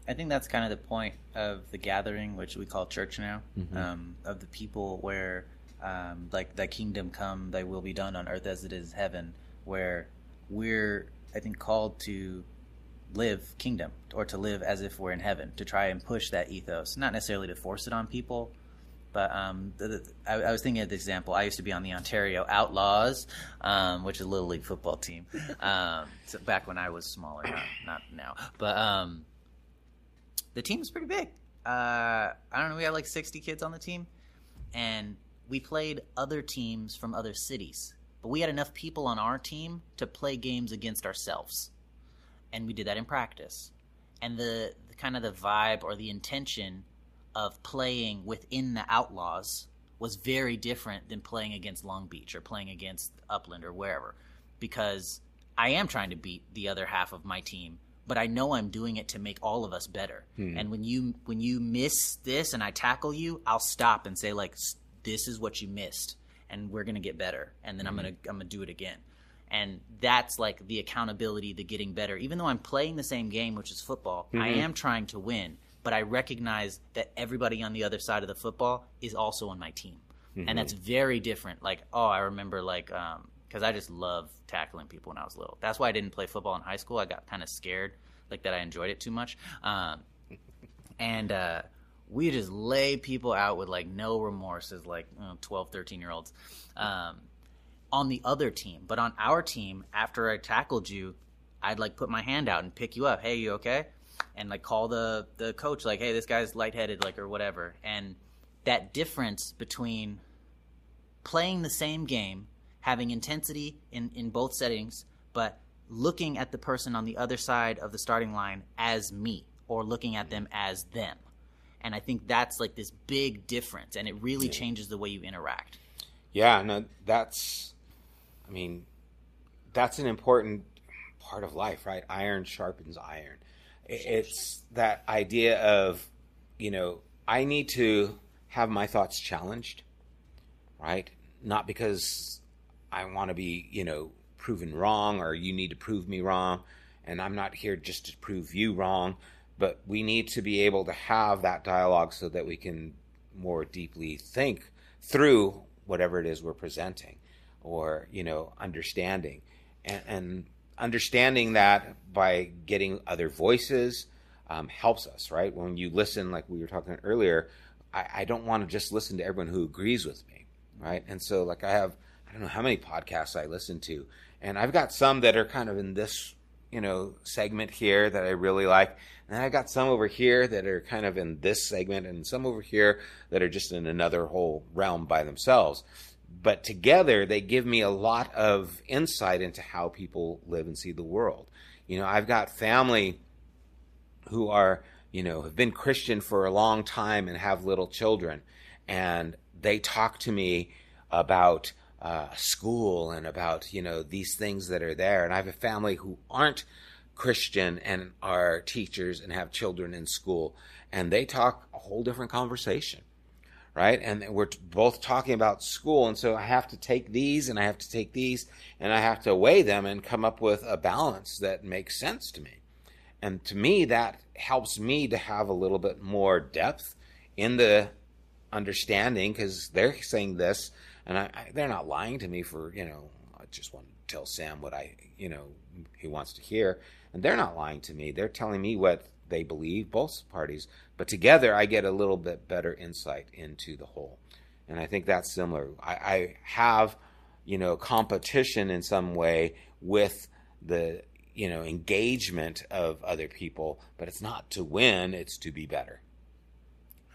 I think that's kind of the point of the gathering, which we call church now, Mhm. um, of the people where, um, like, thy kingdom come, thy will be done on earth as it is heaven, where we're, I think, called to live kingdom or to live as if we're in heaven, to try and push that ethos, not necessarily to force it on people. But um, the, the, I, I was thinking of the example. I used to be on the Ontario Outlaws, um, which is a little league football team. Um, so back when I was smaller, not, not now. But um, the team was pretty big. uh, I don't know. We had like 60 kids on the team, and we played other teams from other cities. But we had enough people on our team to play games against ourselves, and we did that in practice. And the, the kind of the vibe or the intention of playing within the Outlaws was very different than playing against Long Beach or playing against Upland or wherever, because I am trying to beat the other half of my team but I know I'm doing it to make all of us better. Hmm. And when you when you miss this and I tackle you, I'll stop and say like "S- this is what you missed and we're going to get better and then I'm going to I'm going to do it again. And that's like the accountability, the getting better. Even though I'm playing the same game, which is football, I am trying to win, but I recognize that everybody on the other side of the football is also on my team. And that's very different. Like, oh, I remember like um because I just love tackling people when I was little. That's why I didn't play football in high school. I got kind of scared, like that I enjoyed it too much. Um, and uh, we just lay people out with like no remorse as like you know, 12, 13 year olds um, on the other team. But on our team, after I tackled you, I'd like put my hand out and pick you up. Hey, you okay? And like call the the coach like, hey, this guy's lightheaded, like or whatever. And that difference between playing the same game, having intensity in, in both settings, but looking at the person on the other side of the starting line as me or looking at them as them. And I think that's like this big difference, and it really changes the way you interact. Yeah, no, that's, I mean, that's an important part of life, right? Iron sharpens iron. It's that idea of, you know, I need to have my thoughts challenged, right? Not because I want to be, you know, proven wrong or you need to prove me wrong. And I'm not here just to prove you wrong, but we need to be able to have that dialogue so that we can more deeply think through whatever it is we're presenting or, you know, understanding. And, and understanding that by getting other voices um, helps us, right? When you listen, like we were talking earlier, I, I don't want to just listen to everyone who agrees with me, right? And so, like, I have, I don't know how many podcasts I listen to, and I've got some that are kind of in this, you know, segment here that I really like. And I got some over here that are kind of in this segment, and some over here that are just in another whole realm by themselves. But together, they give me a lot of insight into how people live and see the world. You know, I've got family who are, you know, have been Christian for a long time and have little children. And they talk to me about uh, school and about, you know, these things that are there. And I have a family who aren't Christian and are teachers and have children in school. And they talk a whole different conversation right? And we're both talking about school, and so I have to take these and I have to take these and I have to weigh them and come up with a balance that makes sense to me. And to me, that helps me to have a little bit more depth in the understanding because they're saying this, and I, I, they're not lying to me for you know. I just want to tell Sam what I you know he wants to hear, and they're not lying to me. They're telling me what they believe, both parties. But together, I get a little bit better insight into the whole, and I think that's similar. I, I have you know competition in some way with the you know engagement of other people but it's not to win it's to be better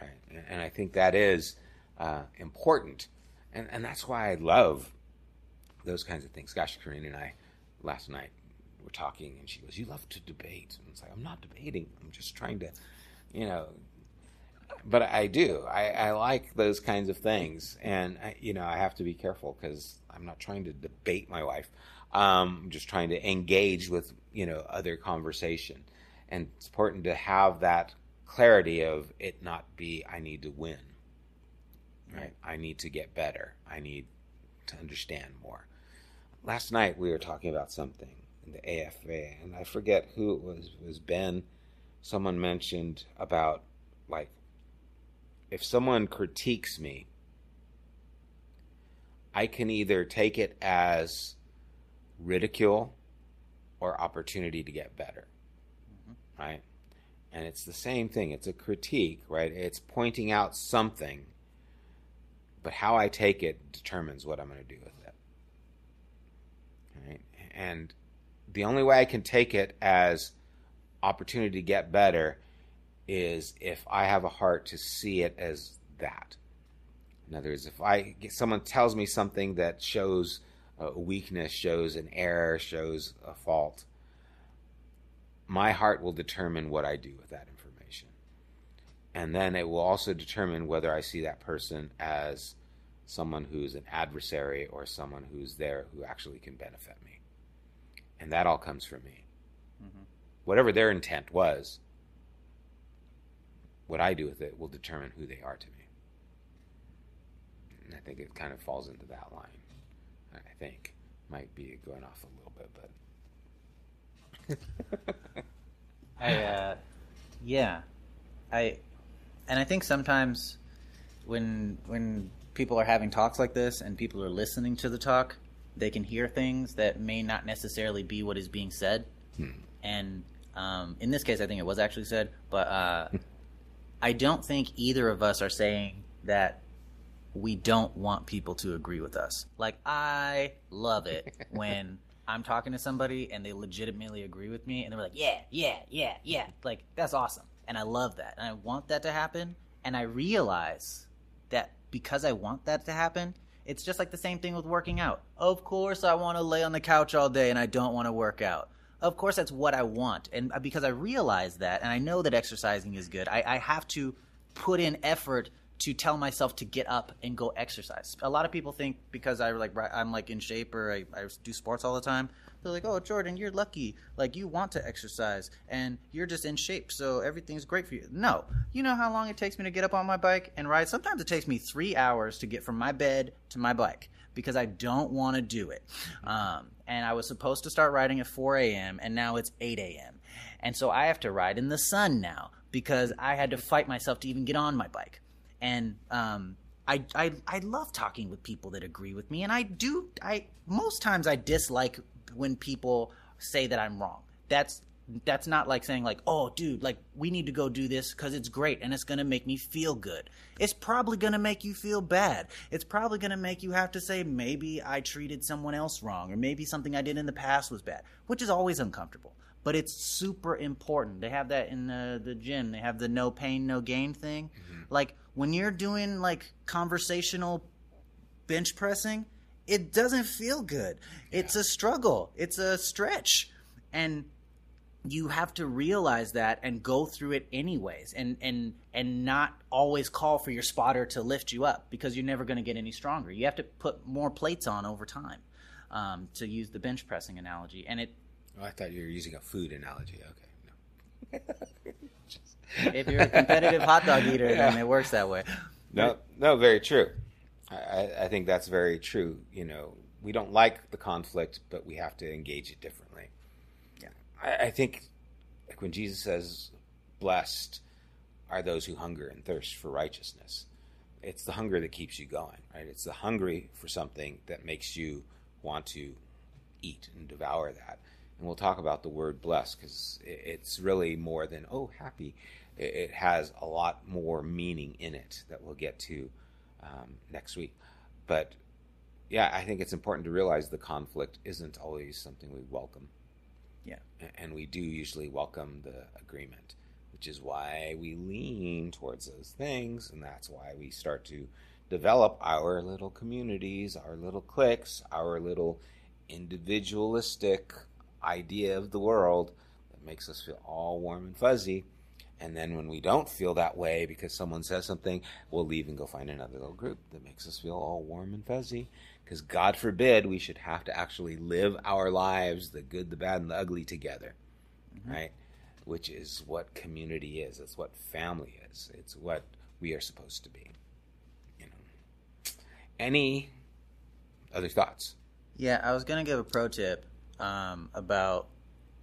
right and, i think that is uh, important and and that's why i love those kinds of things gosh Karine and i last night talking and she goes you love to debate and it's like i'm not debating i'm just trying to you know but I do. I, I like those kinds of things, and I, you know I have to be careful because I'm not trying to debate my wife. Um, I'm just trying to engage with you know other conversation, and it's important to have that clarity of it not be I need to win, right? I need to get better. I need to understand more. Last night we were talking about something in the AFA, and I forget who it was. It was Ben. Someone mentioned about like if someone critiques me, I can either take it as ridicule or opportunity to get better. Mm-hmm. Right? And it's the same thing. It's a critique, right? It's pointing out something, but how I take it determines what I'm going to do with it. Right? And the only way I can take it as opportunity to get better is if I have a heart to see it as that. In other words, if I someone tells me something that shows a weakness, shows an error, shows a fault, my heart will determine what I do with that information. And then it will also determine whether I see that person as someone who's an adversary or someone who's there who actually can benefit me. And that all comes from me. Mm-hmm. Whatever their intent was, what I do with it will determine who they are to me. And I think it kind of falls into that line. I think might be going off a little bit, but I, uh, yeah, I, and I think sometimes when when people are having talks like this and people are listening to the talk, they can hear things that may not necessarily be what is being said. Hmm. And um, in this case, I think it was actually said, but uh, I don't think either of us are saying that we don't want people to agree with us. Like, I love it when I'm talking to somebody and they legitimately agree with me and they're like, yeah, yeah, yeah, yeah. Like, that's awesome. And I love that. And I want that to happen. And I realize that because I want that to happen, it's just like the same thing with working out. Of course, I want to lay on the couch all day and I don't want to work out. Of course, that's what I want. And uh, because I realize that and I know that exercising is good, I, I have to put in effort to tell myself to get up and go exercise. A lot of people think because I like I'm like in shape or I, I do sports all the time, they're like, "Oh, Jordan, you're lucky. Like you want to exercise and you're just in shape, so everything's great for you." No, you know how long it takes me to get up on my bike and ride. Sometimes it takes me three hours to get from my bed to my bike because I don't want to do it. Um, and I was supposed to start riding at 4 a.m. and now it's 8 a.m. And so I have to ride in the sun now because I had to fight myself to even get on my bike and um, I, I I love talking with people that agree with me, and I do. I most times I dislike when people say that I'm wrong. That's that's not like saying like, oh, dude, like we need to go do this because it's great and it's gonna make me feel good. It's probably gonna make you feel bad. It's probably gonna make you have to say maybe I treated someone else wrong or maybe something I did in the past was bad, which is always uncomfortable. But it's super important. They have that in the the gym. They have the no pain, no gain thing. Mm-hmm. Like when you're doing like conversational bench pressing, it doesn't feel good. Yeah. It's a struggle. It's a stretch. And you have to realize that and go through it anyways and and and not always call for your spotter to lift you up because you're never going to get any stronger you have to put more plates on over time um, to use the bench pressing analogy and it oh, i thought you were using a food analogy okay no. if you're a competitive hot dog eater, yeah. then it works that way. No, no, very true. I, I think that's very true. You know, we don't like the conflict, but we have to engage it differently. Yeah, I, I think like when Jesus says, "Blessed are those who hunger and thirst for righteousness," it's the hunger that keeps you going, right? It's the hungry for something that makes you want to eat and devour that and we'll talk about the word blessed because it's really more than oh happy it has a lot more meaning in it that we'll get to um, next week. But yeah i think it's important to realize the conflict isn't always something we welcome. Yeah. And we do usually welcome the agreement which is why we lean towards those things and that's why we start to develop our little communities our little cliques our little individualistic idea of the world that makes us feel all warm and fuzzy. And then when we don't feel that way because someone says something, we'll leave and go find another little group that makes us feel all warm and fuzzy. Because God forbid we should have to actually live our lives, the good, the bad, and the ugly together, mm-hmm. right? Which is what community is. It's what family is. It's what we are supposed to be. You know. Any other thoughts? Yeah, I was gonna give a pro tip um, about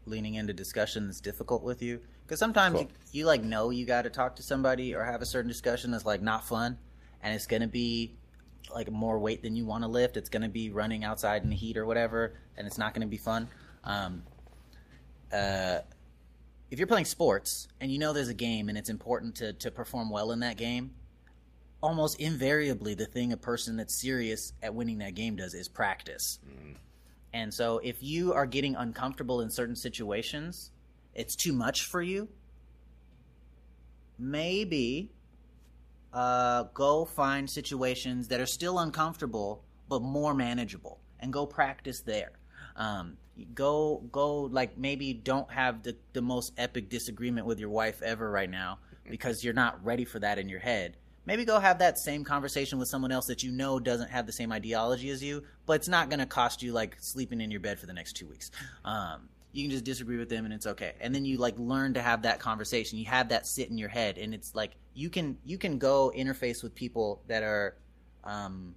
leaning into discussion that's difficult with you because sometimes cool. you, you, like know you got to talk to somebody or have a certain discussion that's like not fun and it's going to be like more weight than you want to lift it's going to be running outside in the heat or whatever and it's not going to be fun um, uh, if you're playing sports and you know there's a game and it's important to, to perform well in that game almost invariably the thing a person that's serious at winning that game does is practice mm. And so if you are getting uncomfortable in certain situations, it's too much for you, maybe uh, go find situations that are still uncomfortable but more manageable, and go practice there. Um, go go like maybe don't have the, the most epic disagreement with your wife ever right now because you're not ready for that in your head maybe go have that same conversation with someone else that you know doesn't have the same ideology as you but it's not going to cost you like sleeping in your bed for the next two weeks um, you can just disagree with them and it's okay. And then you like learn to have that conversation. You have that sit in your head and it's like you can you can go interface with people that are um,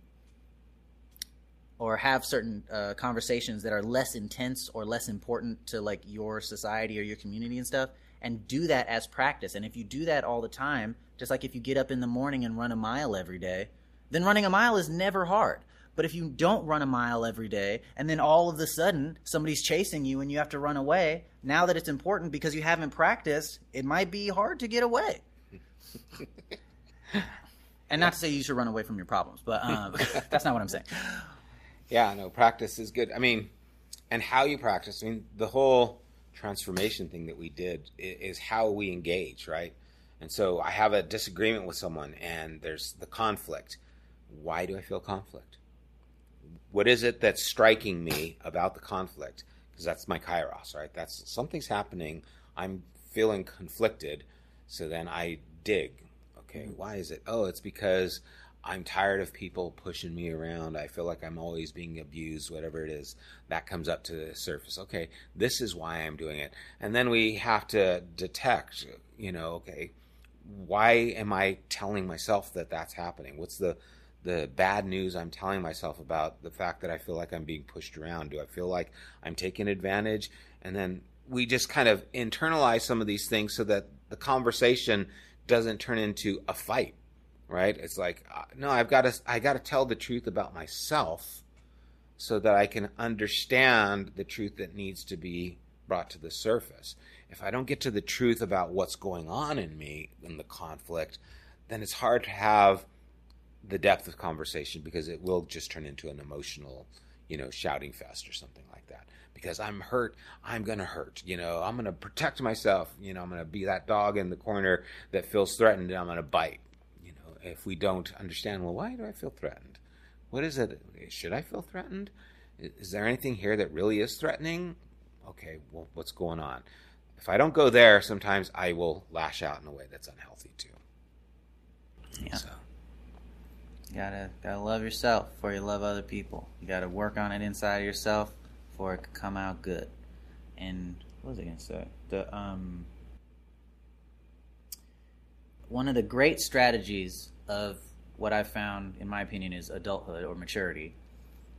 or have certain uh, conversations that are less intense or less important to like your society or your community and stuff and do that as practice. And if you do that all the time just like if you get up in the morning and run a mile every day then running a mile is never hard but if you don't run a mile every day and then all of a sudden somebody's chasing you and you have to run away now that it's important because you haven't practiced it might be hard to get away and not to say you should run away from your problems but um, that's not what i'm saying Yeah, no, practice is good. I mean, and how you practice. I mean, the whole transformation thing that we did is how we engage, right? And so I have a disagreement with someone and there's the conflict. Why do I feel conflict? What is it that's striking me about the conflict? Because that's my kairos, right? That's something's happening. I'm feeling conflicted. So then I dig. Okay, mm-hmm. why is it? Oh, it's because I'm tired of people pushing me around. I feel like I'm always being abused, whatever it is. That comes up to the surface. Okay, this is why I'm doing it. And then we have to detect, you know, okay, why am I telling myself that that's happening? What's the the bad news I'm telling myself about the fact that I feel like I'm being pushed around? Do I feel like I'm taking advantage? And then we just kind of internalize some of these things so that the conversation doesn't turn into a fight right it's like uh, no i've got to i got to tell the truth about myself so that i can understand the truth that needs to be brought to the surface if i don't get to the truth about what's going on in me in the conflict then it's hard to have the depth of conversation because it will just turn into an emotional you know shouting fest or something like that. Because i'm hurt i'm going to hurt you know i'm going to protect myself you know i'm going to be that dog in the corner that feels threatened and i'm going to bite you know. If we don't understand well why do i feel threatened? What is it? Should i feel threatened? Is there anything here that really is threatening? Okay well what's going on? If i don't go there sometimes i will lash out in a way that's unhealthy too. Yeah. so You gotta gotta love yourself before you love other people. You gotta work on it inside of yourself before it can come out good. And what was I gonna say? The um one of the great strategies of what I've found, in my opinion, is adulthood or maturity.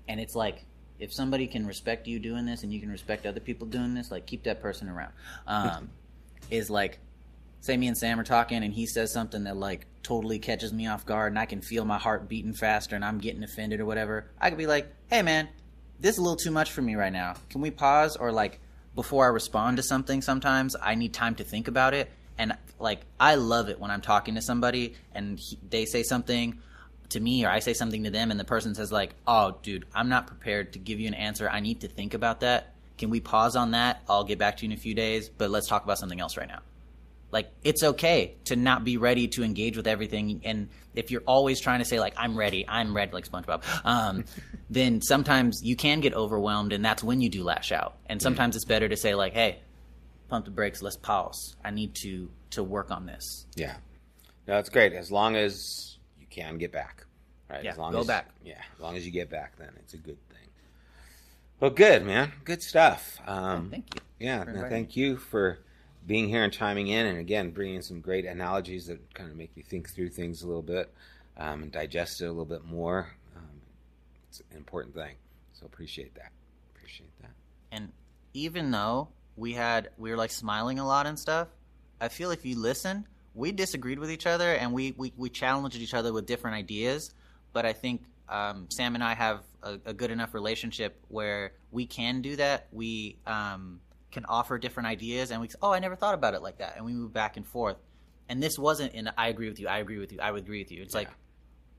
And it's like if somebody can respect you doing this and you can respect other people doing this, like keep that person around. Um, is like say me and Sam are talking and he says something that like totally catches me off guard and I can feel my heart beating faster and I'm getting offended or whatever, I could be like, "Hey man, this is a little too much for me right now. Can we pause?" Or like before I respond to something, sometimes I need time to think about it. And like I love it when I'm talking to somebody and he, they say something to me or I say something to them and the person says like, "Oh, dude, I'm not prepared to give you an answer. I need to think about that. Can we pause on that? I'll get back to you in a few days, but let's talk about something else right now." Like it's okay to not be ready to engage with everything and if you're always trying to say like I'm ready, I'm ready like SpongeBob, um, then sometimes you can get overwhelmed and that's when you do lash out. And sometimes it's better to say like, "Hey, pump the brakes, let's pause. I need to to work on this." Yeah. No, that's great. As long as you can get back. Right. Yeah, as long go as, back. Yeah. As long as you get back, then it's a good thing. Well, good, man. Good stuff. Um, Thank you. yeah. No, thank you for being here and chiming in, and again, bringing some great analogies that kind of make me think through things a little bit um, and digest it a little bit more. Um, it's an important thing. So appreciate that. Appreciate that. And even though we had we were like smiling a lot and stuff, I feel if you listen, we disagreed with each other and we we, we challenged each other with different ideas. But I think um, Sam and I have a, a good enough relationship where we can do that. We um, can offer different ideas, and we oh I never thought about it like that, and we move back and forth. And this wasn't in I agree with you, I agree with you, I would agree with you. It's like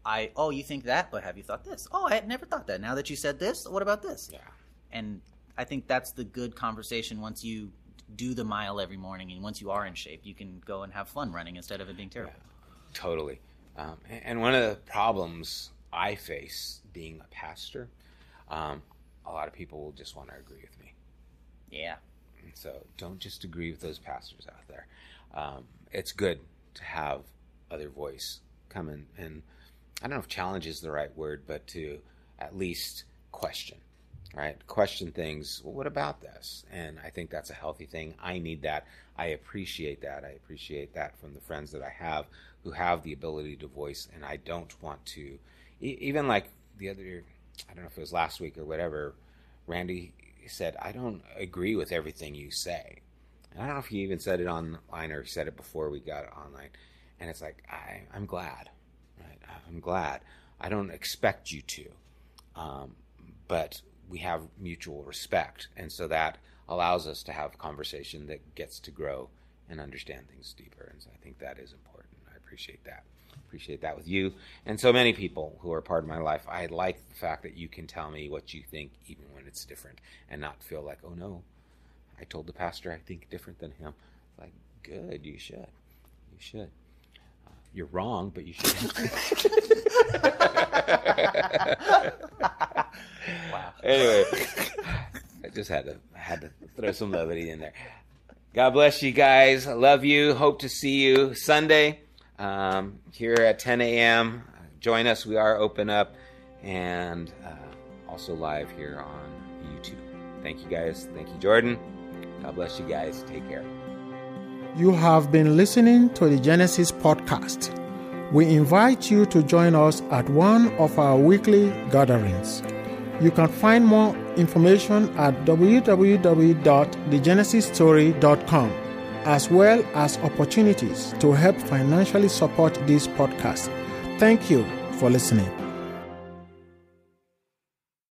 I oh you think that, but have you thought this? Oh I had never thought that. Now that you said this, what about this? Yeah. and I think that's the good conversation once you do the mile every morning, and once you are in shape, you can go and have fun running instead of it being terrible. Totally. Um, and one of the problems I face being a pastor, um, a lot of people will just want to agree with me. Yeah. So don't just agree with those pastors out there. Um, it's good to have other voice come in and I don't know if challenge is the right word, but to at least question, right? Question things. Well, what about this? And I think that's a healthy thing. I need that. I appreciate that. I appreciate that from the friends that I have who have the ability to voice, and I don't want to, even like the other, I don't know if it was last week or whatever, Randy said, I don't agree with everything you say. And I don't know if he even said it online or said it before we got online. And it's like, I, I'm glad. Right? I'm glad. I don't expect you to. Um, but we have mutual respect. And so that allows us to have conversation that gets to grow and understand things deeper. And so I think that is important. I appreciate that. Appreciate that with you and so many people who are part of my life. I like the fact that you can tell me what you think, even when it's different, and not feel like, oh no, I told the pastor I think different than him. Like, good, you should. You should. Uh, you're wrong, but you should. Wow. anyway, I just had to had to throw some levity in there. God bless you guys. I love you. Hope to see you Sunday um, here at 10 a.m. Join us. We are open up and uh, also live here on YouTube. Thank you guys. Thank you, Jordan. God bless you guys. Take care. You have been listening to the Genesis podcast. We invite you to join us at one of our weekly gatherings. You can find more information at www.thegenesisstory.com as well as opportunities to help financially support this podcast. Thank you for listening.